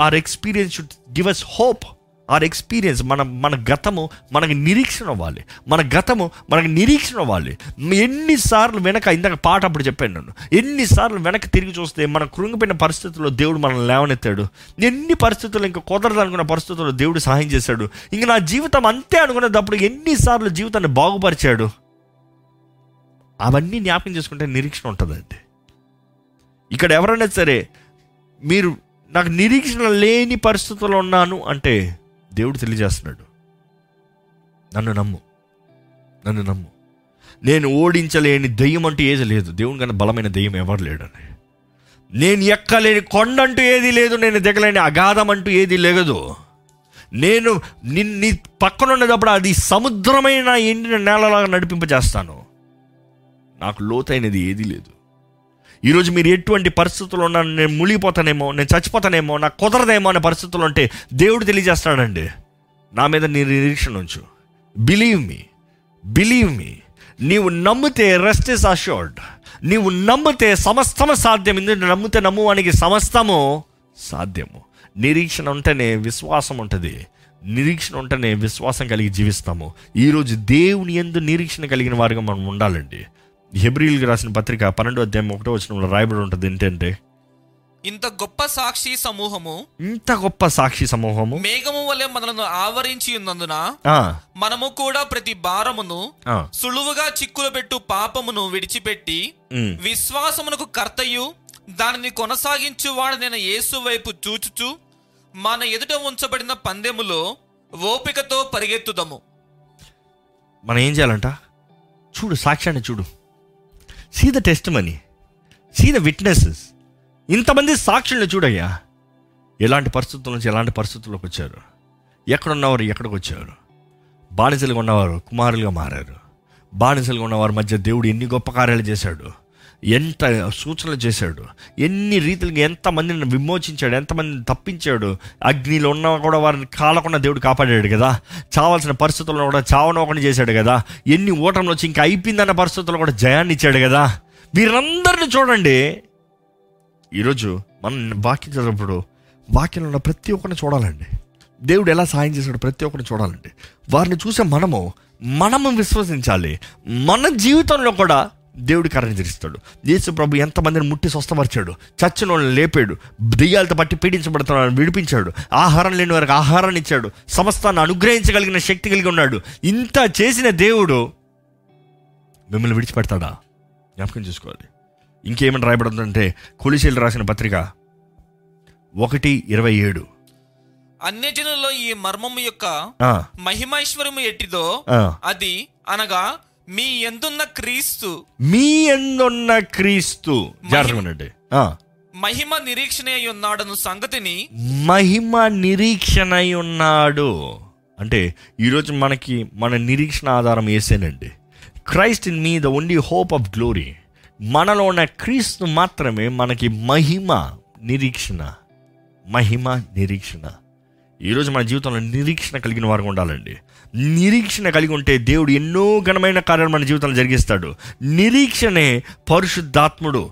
our experience should give us hope our experience మన మన గతము మనకి నిరీక్షణ అవ్వాలి. మన గతము మనకి నిరీక్షణ అవ్వాలి. ఎన్నిసార్లు వెనక ఇందాక పాట అప్పుడు చెప్పాను నన్ను ఎన్నిసార్లు వెనక తిరిగి చూస్తే మన కృంగిపోయిన పరిస్థితుల్లో దేవుడు మనల్ని లేవనెత్తాడు. ఎన్ని పరిస్థితులు ఇంకా కుదరదు అనుకున్న పరిస్థితుల్లో దేవుడు సహాయం చేశాడు. ఇంక నా జీవితం అంతే అనుకునేటప్పుడు ఎన్నిసార్లు జీవితాన్ని బాగుపరిచాడు? అవన్నీ జ్ఞాపకం చేసుకుంటే నిరీక్షణ ఉంటుందండి ఇక్కడ ఎవరైనా సరే మీరు నాకు నిరీక్షణ లేని పరిస్థితుల్లో ఉన్నాను అంటే దేవుడు తెలియజేస్తున్నాడు. నన్ను నమ్ము. నన్ను నమ్ము. నేను ఓడించలేని దెయ్యం అంటూ ఏది లేదు. దేవుని కన్నా బలమైన దెయ్యం ఎవరు లేడని. నేను ఎక్కలేని కొండ అంటూ ఏది లేదు. నేను దిగలేని అగాధం అంటూ ఏది లేదు. నేను నిన్ను పక్కన ఉన్నప్పుడు అది సముద్రమైన ఎండిన నేలలాగా నడిపింపజేస్తాను. నాకు లోతైనది ఏది లేదు. ఈరోజు మీరు ఎటువంటి పరిస్థితుల్లో ఉన్నా నేను మునిగిపోతానేమో నేను చచ్చిపోతానేమో నాకు కుదరదేమో అనే పరిస్థితులు ఉంటే దేవుడు తెలియజేస్తాడండి నా మీద నీ నిరీక్షణ ఉంచు. బిలీవ్ మీ బిలీవ్ మీ నీవు నమ్మితే రెస్ట్ ఇస్ అష్యూర్డ్ నీవు నమ్మితే సమస్తము సాధ్యం. ఎందుకంటే నమ్మితే నమ్మువానికి సమస్తము సాధ్యము. నిరీక్షణ ఉంటేనే విశ్వాసం ఉంటుంది. నిరీక్షణ ఉంటేనే విశ్వాసం కలిగి జీవిస్తాము. ఈరోజు దేవుని ఎందు నిరీక్షణ కలిగిన వారిగా మనం ఉండాలండి. హెబ్రిల్కి రాసిన పత్రిక పన్నెండో అధ్యాయం ఒకటో వచ్చిన రాయబడి ఉంటుంది ఏంటంటే ఇంత గొప్ప సాక్షి సమూహము ఇంత గొప్ప సాక్షి సమూహము మేఘము వలె మనలను ఆవరించి ఉన్నందున మనము కూడా ప్రతి భారమును సులువుగా చిక్కులు పెట్టు పాపమును విడిచిపెట్టి విశ్వాసమునకు కర్తయు దానిని కొనసాగించు వాడనైన యేసు వైపు చూచుచు మన ఎదుట ఉంచబడిన పందెములో ఓపికతో పరిగెత్తుదము. మనం ఏం చేయాలంట? చూడు సాక్ష్యాన్ని చూడు. See the testimony see the witnesses ఇంతమంది సాక్షుల్ని చూడయ్యా. ఎలాంటి పరిస్థితుల నుంచి ఎలాంటి పరిస్థితుల్లోకి వచ్చారు? ఎక్కడున్నవారు ఎక్కడికి వచ్చారు? బానిసలుగా ఉన్నవారు కుమారులుగా మారారు. బానిసలుగా ఉన్నవారి మధ్య దేవుడు ఎన్ని గొప్ప కార్యాలు చేశాడు? ఎంత సూచనలు చేశాడు? ఎన్ని రీతిలుగా ఎంతమందిని విమోచించాడు? ఎంతమందిని తప్పించాడు? అగ్నిలో ఉన్నా కూడా వారిని కాలకుండా దేవుడు కాపాడాడు కదా? చావాల్సిన పరిస్థితుల్లో కూడా చావనోకుండా చేశాడు కదా? ఎన్ని ఓటంలో వచ్చి ఇంకా అయిపోయిందన్న పరిస్థితుల్లో కూడా జయాన్ని ఇచ్చాడు కదా? వీరందరిని చూడండి. ఈరోజు మనం వాక్యం చదివినప్పుడు వాక్యంలో ఉన్న ప్రతి ఒక్కరిని చూడాలండి. దేవుడు ఎలా సాయం చేశాడు ప్రతి ఒక్కరిని చూడాలండి. వారిని చూసే మనము మనము విశ్వసించాలి. మన జీవితంలో కూడా దేవుడి కార్యం జరిస్తాడు యేసు ప్రభు ఎంతమందిని ముట్టి స్వస్థపరిచాడు. చచ్చిన వాళ్ళని లేపాడు. దెయ్యాలతో పట్టి పీడించబడుతున్న వాళ్ళని విడిపించాడు. ఆహారం లేని వారికి ఆహారాన్ని ఇచ్చాడు. సమస్తాన్ని అనుగ్రహించగలిగిన శక్తి కలిగి ఉన్నాడు. ఇంత చేసిన దేవుడు మిమ్మల్ని విడిచిపెడతాడా? జ్ఞాపకం చేసుకోవాలి. ఇంకేమని రాయబడుతుందంటే కొలిశీలు రాసిన పత్రిక ఒకటి ఇరవై ఏడు. అన్యజనుల్లో ఈ మర్మము యొక్క మహిమైశ్వర్యము ఎట్టిదో. అది అనగా మీ ఎందున్న క్రీస్తు? మీ ఎందున్న క్రీస్తు? జాగ్రత్తగా మహిమ నిరీక్షణ అయి ఉన్నాడను సంగతిని మహిమ నిరీక్షణ అయి ఉన్నాడు. అంటే ఈరోజు మనకి మన నిరీక్షణ ఆధారం వేసేనండి Christ in me the only hope of glory. మనలో ఉన్న క్రీస్తు మాత్రమే మనకి మహిమ నిరీక్షణ. మహిమ నిరీక్షణ. ఈరోజు మన జీవితంలో నిరీక్షణ కలిగిన వారు ఉండాలండి. నిరీక్షణ కలిగి ఉంటే దేవుడు ఎన్నో ఘనమైన కార్యాలు మన జీవితంలో జరిగిస్తాడు. నిరీక్షణే పరిశుద్ధాత్ముడు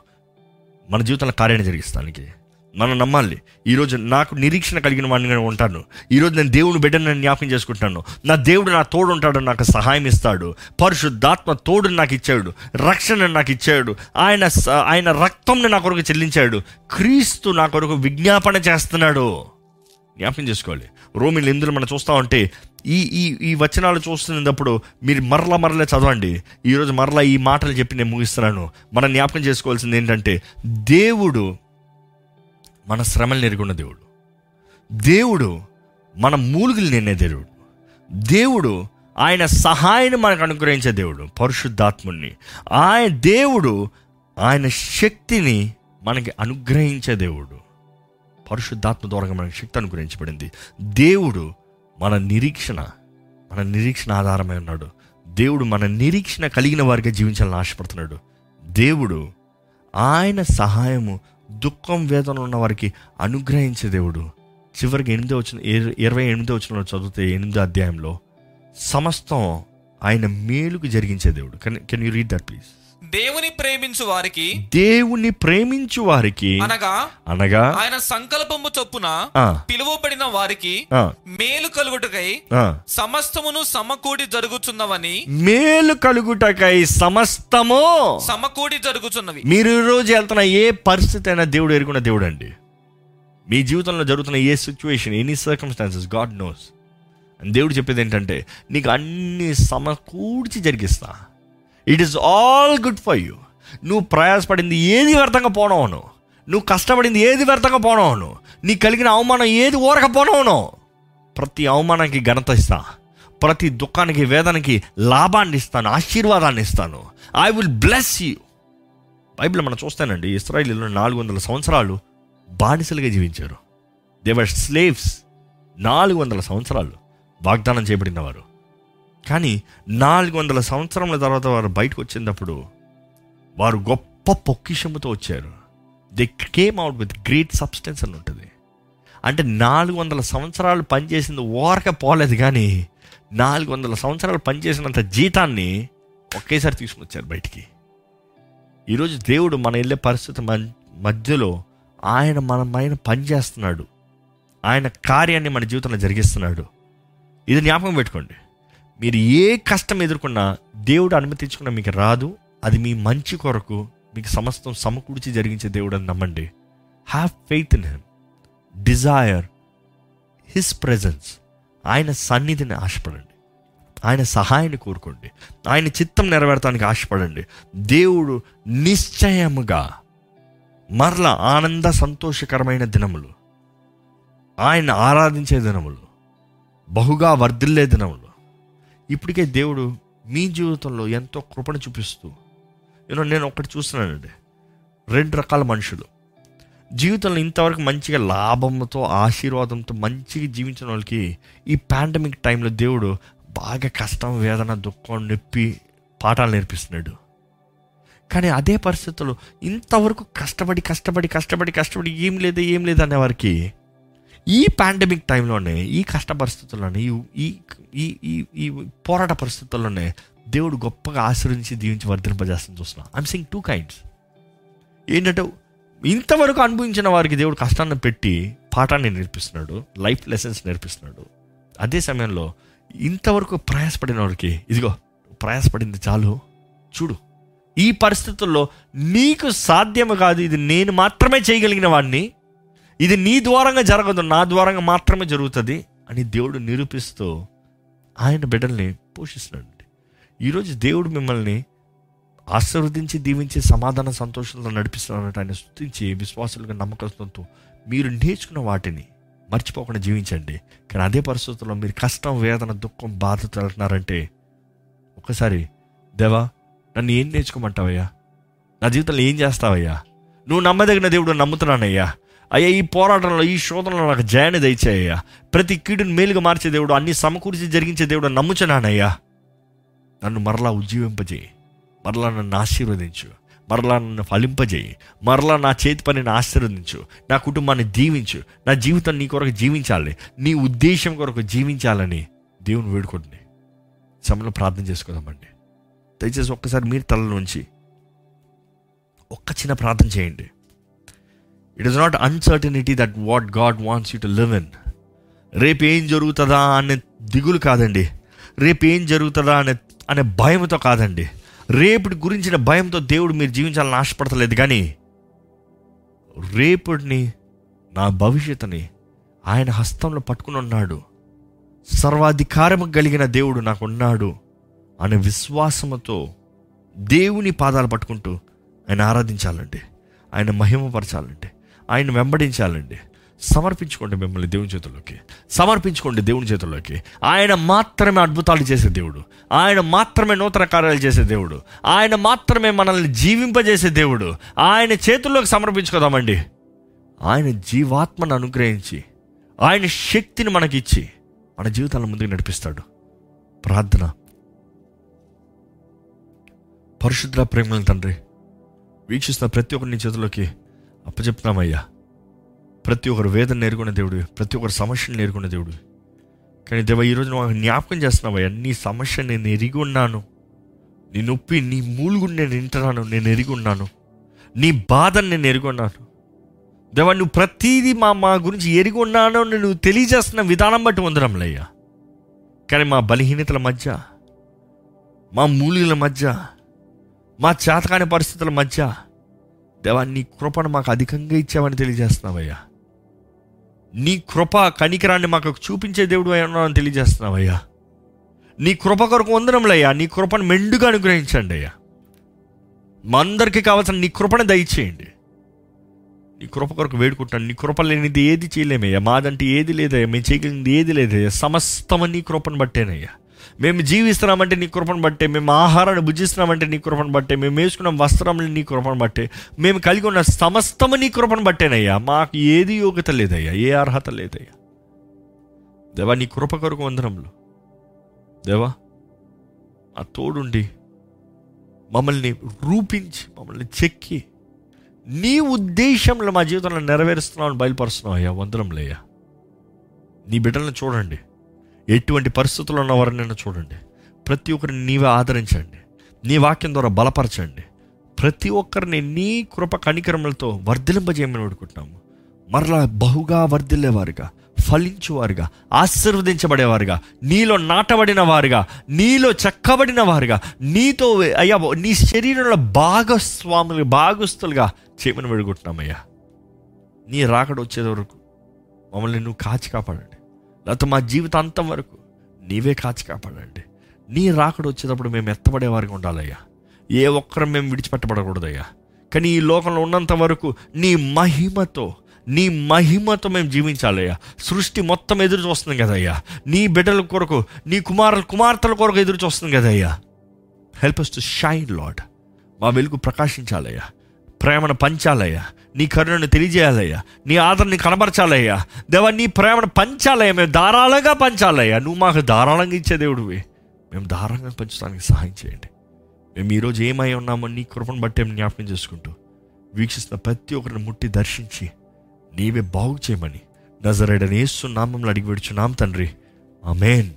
మన జీవితంలో కార్యాన్ని జరిగిస్తానికి. మనం నమ్మాలి. ఈరోజు నాకు నిరీక్షణ కలిగిన వాడిని ఉంటాను. ఈరోజు నేను దేవుని బిడ్డను నేను జ్ఞాపకం చేసుకుంటాను. నా దేవుడు నా తోడు ఉంటాడు నాకు సహాయం ఇస్తాడు. పరిశుద్ధాత్మ తోడు నాకు ఇచ్చాడు. రక్షణ నాకు ఇచ్చాడు. ఆయన స- ఆయన రక్తంని నా కొరకు చెల్లించాడు. క్రీస్తు నా కొరకు విజ్ఞాపన చేస్తున్నాడు. జ్ఞాపకం చేసుకోవాలి. రోమిలు ఎందులో మనం చూస్తూ ఉంటే ఈ ఈ ఈ వచనాలు చూస్తున్నప్పుడు మీరు మరలా మరలా చదవండి. ఈరోజు మరలా ఈ మాటలు చెప్పి నేను ముగిస్తున్నాను. మనం జ్ఞాపకం చేసుకోవాల్సింది ఏంటంటే దేవుడు మన శ్రమలు నెరుగున్న దేవుడు. దేవుడు మన మూలుగులు నిన్నే దేవుడు. దేవుడు ఆయన సహాయాన్ని మనకు అనుగ్రహించే దేవుడు పరిశుద్ధాత్ముని ఆయన దేవుడు ఆయన శక్తిని మనకి అనుగ్రహించే దేవుడు. పరిశుద్ధాత్మ ద్వారా మనకి శక్తి అనుగ్రహించబడింది. దేవుడు మన నిరీక్షణ మన నిరీక్షణ ఆధారమై ఉన్నాడు. దేవుడు మన నిరీక్షణ కలిగిన వారికి జీవించాలని ఆశపడుతున్నాడు. దేవుడు ఆయన సహాయము దుఃఖం వేదన ఉన్న వారికి అనుగ్రహించే దేవుడు. చివరికి ఎనిమిదో వచ్చిన ఇరవై ఎనిమిదో వచ్చిన చదివితే ఎనిమిదో అధ్యాయంలో సమస్తం ఆయన మేలుకు జరిగించే దేవుడు. Can can you read that please దేవుని ప్రేమించు వారికి దేవుని ప్రేమించు వారికి అనగా అనగా ఆయన సంకల్పము చొప్పున పిలువబడిన వారికి మేలు కలుగుటకై. సమస్తమును సమకూడి జరుగుచున్నవని మేలు కలుగుటకై సమస్తము సమకూడి జరుగుచున్నవి. మీరు ఈ రోజు వెళ్తున్న ఏ పరిస్థితి అయినా దేవుడు ఎరుగున్న దేవుడు అండి మీ జీవితంలో జరుగుతున్న ఏ situation any circumstances God knows దేవుడు చెప్పేది ఏంటంటే నీకు అన్ని సమకూర్చి జరిగిస్తా. It is all good for you నువ్వు ప్రయాసపడింది ఏది వ్యర్థంగా పోనవను. నువ్వు కష్టపడింది ఏది వ్యర్థంగా పోనవును. నీకు కలిగిన అవమానం ఏది ఊరక పోనవును. ప్రతి అవమానానికి ఘనత ఇస్తా. ప్రతి దుఃఖానికి వేదనకి లాభాన్ని ఇస్తాను ఆశీర్వాదాన్ని ఇస్తాను. I will bless you Bible మనం చూస్తానండి ఇస్రాయిల్లో నాలుగు వందల సంవత్సరాలు బానిసలుగా జీవించారు. దేవర్ స్లేవ్స్ నాలుగు వందల సంవత్సరాలు వాగ్దానం చేయబడిన వారు. కానీ నాలుగు వందల సంవత్సరముల తర్వాత వారు బయటకు వచ్చినప్పుడు వారు గొప్ప పొక్కిషముతో వచ్చారు. They came out with great substance అని ఉంటుంది. అంటే నాలుగు వందల సంవత్సరాలు పనిచేసింది ఓరక పోలేదు కానీ నాలుగు వందల సంవత్సరాలు పనిచేసినంత జీతాన్ని ఒకేసారి తీసుకుని వచ్చారు బయటికి. ఈరోజు దేవుడు మన వెళ్ళే పరిస్థితి మధ్యలో ఆయన మన పైన పనిచేస్తున్నాడు ఆయన కార్యాన్ని మన జీవితంలో జరిగిస్తున్నాడు. ఇది జ్ఞాపకం పెట్టుకోండి. మీరు ఏ కష్టం ఎదుర్కొన్నా దేవుడు అనుమతించుకున్నా మీకు రాదు. అది మీ మంచి కొరకు మీకు సమస్తం సమకూర్చి జరిగించే దేవుడు అని నమ్మండి. Have faith in him desire his presence ఆయన సన్నిధిని ఆశపడండి. ఆయన సహాయాన్ని కోరుకోండి. ఆయన చిత్తం నెరవేర్తానికి ఆశపడండి. దేవుడు నిశ్చయముగా మరల ఆనంద సంతోషకరమైన దినములు ఆయన ఆరాధించే దినములు బహుగా వర్ధిల్లే దినములు ఇప్పటికే దేవుడు మీ జీవితంలో ఎంతో కృపణ చూపిస్తూ యూనో నేను ఒకటి చూస్తున్నానండి రెండు రకాల మనుషులు. జీవితంలో ఇంతవరకు మంచిగా లాభంతో ఆశీర్వాదంతో మంచిగా జీవించిన వాళ్ళకి ఈ పాండమిక్ టైంలో దేవుడు బాగా కష్టం వేదన దుఃఖం నొప్పి పాఠాలు నేర్పిస్తున్నాడు. కానీ అదే పరిస్థితుల్లో ఇంతవరకు కష్టపడి కష్టపడి కష్టపడి కష్టపడి ఏం లేదు ఏం లేదు అనేవారికి ఈ పాండమిక్ టైంలోనే ఈ కష్ట పరిస్థితుల్లోనే ఈ ఈ ఈ ఈ ఈ పోరాట పరిస్థితుల్లోనే దేవుడు గొప్పగా ఆశ్రయించి దీవించి వర్ధింపజేస్తుంది చూస్తున్నాను ఐమ్ సింగ్ టూ కైండ్స్ ఏంటంటే ఇంతవరకు అనుభవించిన వారికి దేవుడు కష్టాన్ని పెట్టి పాఠాన్ని నేర్పిస్తున్నాడు లైఫ్ లెసన్స్ నేర్పిస్తున్నాడు. అదే సమయంలో ఇంతవరకు ప్రయాసపడిన వారికి ఇదిగో ప్రయాసపడింది చాలు చూడు. ఈ పరిస్థితుల్లో నీకు సాధ్యము కాదు ఇది నేను మాత్రమే చేయగలిగిన వాడిని ఇది నీ ద్వారంగా జరగదు నా ద్వారంగా మాత్రమే జరుగుతుంది అని దేవుడు నిరూపిస్తూ ఆయన బిడ్డల్ని పోషిస్తున్నాడు ఈరోజు దేవుడు మిమ్మల్ని ఆశీర్వదించి దీవించి సమాధాన సంతోషంతో నడిపిస్తున్నారంటే ఆయన స్థుతించి విశ్వాసులుగా నమ్మకంతో మీరు నేర్చుకున్న వాటిని మర్చిపోకుండా జీవించండి. కానీ అదే పరిస్థితుల్లో మీరు కష్టం వేదన దుఃఖం బాధతో వెళ్తున్నారంటే ఒకసారి దేవా నన్ను ఏం నేర్చుకోమంటావయ్యా? నా జీవితంలో ఏం చేస్తావయ్యా? నువ్వు నమ్మదగిన దేవుడు నమ్ముతున్నానయ్యా? అయ్యా ఈ పోరాటంలో ఈ శోధనలో నాకు జయాన్ని దయచేయ్యా. ప్రతి కీడును మేలుగా మార్చే దేవుడు అన్ని సమకూర్చి జరిగించే దేవుడు నమ్ముచున్నానయ్యా. నన్ను మరలా ఉజ్జీవింపజేయి. మరలా నన్ను ఆశీర్వదించు. మరలా నన్ను ఫలింపజేయి. మరలా నా చేతి పనిని ఆశీర్వదించు. నా కుటుంబాన్ని దీవించు. నా జీవితం నీ కొరకు జీవించాలి. నీ ఉద్దేశం కొరకు జీవించాలని దేవుని వేడుకోండి సమయంలో ప్రార్థన చేసుకుందామండి. దయచేసి ఒక్కసారి మీరు తల నుంచి ఒక్క చిన్న ప్రార్థన చేయండి. It is not uncertainty that what God wants you to live in రేపు ఏం జరుగుతుందా అనే దిగులు కాదండి. రేపు ఏం జరుగుతుందా అనే అనే భయంతో కాదండి. రేపటి గురించిన భయంతో దేవుడు మీరు జీవించాలని ఆశపడతలేదు కానీ రేపటిని నా భవిష్యత్తుని ఆయన హస్తంలో పట్టుకుని ఉన్నాడు. సర్వాధికారము కలిగిన దేవుడు నాకు ఉన్నాడు అనే విశ్వాసముతో దేవుని పాదాలు పట్టుకుంటూ ఆయన ఆరాధించాలండి. ఆయన మహిమపరచాలంటే ఆయన వెంబడించాలండి. సమర్పించుకోండి మిమ్మల్ని దేవుని చేతుల్లోకి. సమర్పించుకోండి దేవుని చేతుల్లోకి. ఆయన మాత్రమే అద్భుతాలు చేసే దేవుడు. ఆయన మాత్రమే నూతన కార్యాలు చేసే దేవుడు. ఆయన మాత్రమే మనల్ని జీవింపజేసే దేవుడు. ఆయన చేతుల్లోకి సమర్పించుకోదామండి. ఆయన జీవాత్మను అనుగ్రహించి ఆయన శక్తిని మనకిచ్చి మన జీవితాలను ముందుకు నడిపిస్తాడు. ప్రార్థన. పరిశుద్ధ ప్రేమల తండ్రి వీక్షిస్తున్న ప్రతి ఒక్కరిని చేతుల్లోకి అప్పచెప్తామయ్యా ప్రతి ఒక్కరు వేదన నేర్కొన్న దేవుడు ప్రతి ఒక్కరు సమస్యను నేర్కొన్న దేవుడు కానీ దేవ ఈరోజు నువ్వు జ్ఞాపకం చేస్తున్నావయ్యా నీ సమస్య నేను ఎరిగి ఉన్నాను. నీ నొప్పి నీ మూలుగుని నేను వింటున్నాను నేను ఎరిగి ఉన్నాను. నీ బాధను నేను ఎరిగి ఉన్నాను. దేవా నువ్వు ప్రతీది మా మా గురించి ఎరిగి ఉన్నాను నువ్వు తెలియజేస్తున్న విధానం బట్టి వందరంలయ్యా కానీ మా బలహీనతల మధ్య మా మూలికల మధ్య మా చేతకాని పరిస్థితుల మధ్య దేవా నీ కృపను మాకు అధికంగా ఇచ్చావని తెలియజేస్తున్నావయ్యా. నీ కృప కనికరాన్ని మాకు చూపించే దేవుడు అని తెలియజేస్తున్నావయ్యా. నీ కృప కొరకు వందరంలయ్యా నీ కృపను మెండుగా అనుగ్రహించండి అయ్యా. మా అందరికీ కావాల్సిన నీ కృపను దయచేయండి. నీ కృప కొరకు వేడుకుంటాను నీ కృప లేనిది ఏది చేయలేమయ్యా. మాదంటే ఏది లేదయ్యా మేము చేయగలిగింది ఏది లేదయ్యా. సమస్తము నీ కృపను బట్టేనయ్యా. మేము జీవిస్తున్నామంటే నీ కృపను బట్టే మేము ఆహారాన్ని భుజిస్తున్నామంటే నీ కృపను బట్టే మేము వేసుకున్న వస్త్రములు నీ కృపను బట్టే మేము కలిగి ఉన్న సమస్తము నీ కృపను బట్టేనయ్యా. మాకు ఏది యోగ్యత లేదయ్యా ఏ అర్హత లేదయ్యా. దేవా నీ కృప కొరకు వందనములు. దేవా ఆ తోడుండి మమ్మల్ని రూపించి మమ్మల్ని చెక్కి నీ ఉద్దేశంలో మా జీవితంలో నెరవేరుస్తున్నావు బయలుపరుస్తున్నావు అయ్యా. వందరంలేయ్యా నీ బిడ్డలను చూడండి. ఎటువంటి పరిస్థితుల్లో ఉన్నవారినైనా చూడండి. ప్రతి ఒక్కరిని నీవే ఆదరించండి. నీ వాక్యం ద్వారా బలపరచండి. ప్రతి ఒక్కరిని నీ కృప కనికరములతో వర్ధిలింపజేయమని వేడుకుంటున్నాము. మరలా బహుగా వర్ధిల్లేవారుగా ఫలించువారుగా ఆశీర్వదించబడేవారుగా నీలో నాటబడిన వారుగా నీలో చెక్కబడిన వారుగా నీతో అయ్యా నీ శరీరంలో భాగస్వాములు భాగస్తులుగా చేయమని వేడుకుంటున్నామయ్యా. నీ రాకడ వచ్చేది వరకు మమ్మల్ని నువ్వు కాచి కాపాడండి. లేకపోతే మా జీవితాంతం వరకు నీవే కాచి కాపాడండి. నీ రాకడు వచ్చేటప్పుడు మేము ఎత్తబడే వారికి ఉండాలయ్యా. ఏ ఒక్కరం మేము విడిచిపెట్టబడకూడదయ్యా. కానీ ఈ లోకంలో ఉన్నంత వరకు నీ మహిమతో నీ మహిమతో మేము జీవించాలయ్యా. సృష్టి మొత్తం ఎదురు చూస్తుంది కదయ్యా. నీ బిడ్డల కొరకు నీ కుమారుల కుమార్తెల కొరకు ఎదురు చూస్తుంది కదయ్యా. Help us to shine Lord మా వెలుగు ప్రకాశించాలయ్యా. ప్రేమను పంచాలయ్యా. నీ కరుణను తెలియజేయాలయ్యా. నీ ఆదరణని కనబరచాలయ్యా. దేవా నీ ప్రేమను పంచాలయ్యా. మేము ధారాళంగా పంచాలయ్యా. నువ్వు మాకు ధారాళంగా ఇచ్చే దేవుడివి. మేము ధారాళంగా పంచడానికి సహాయం చేయండి. మేము ఈరోజు ఏమై ఉన్నామో నీ కృపను బట్టి మేము జ్ఞాపకం చేసుకుంటూ వీక్షిస్తున్న ప్రతి ఒక్కరిని ముట్టి దర్శించి నీవే బాగు చేయమని నజరేడని ఏసు నామంలో అడిగి నామ తండ్రి. ఆమెన్.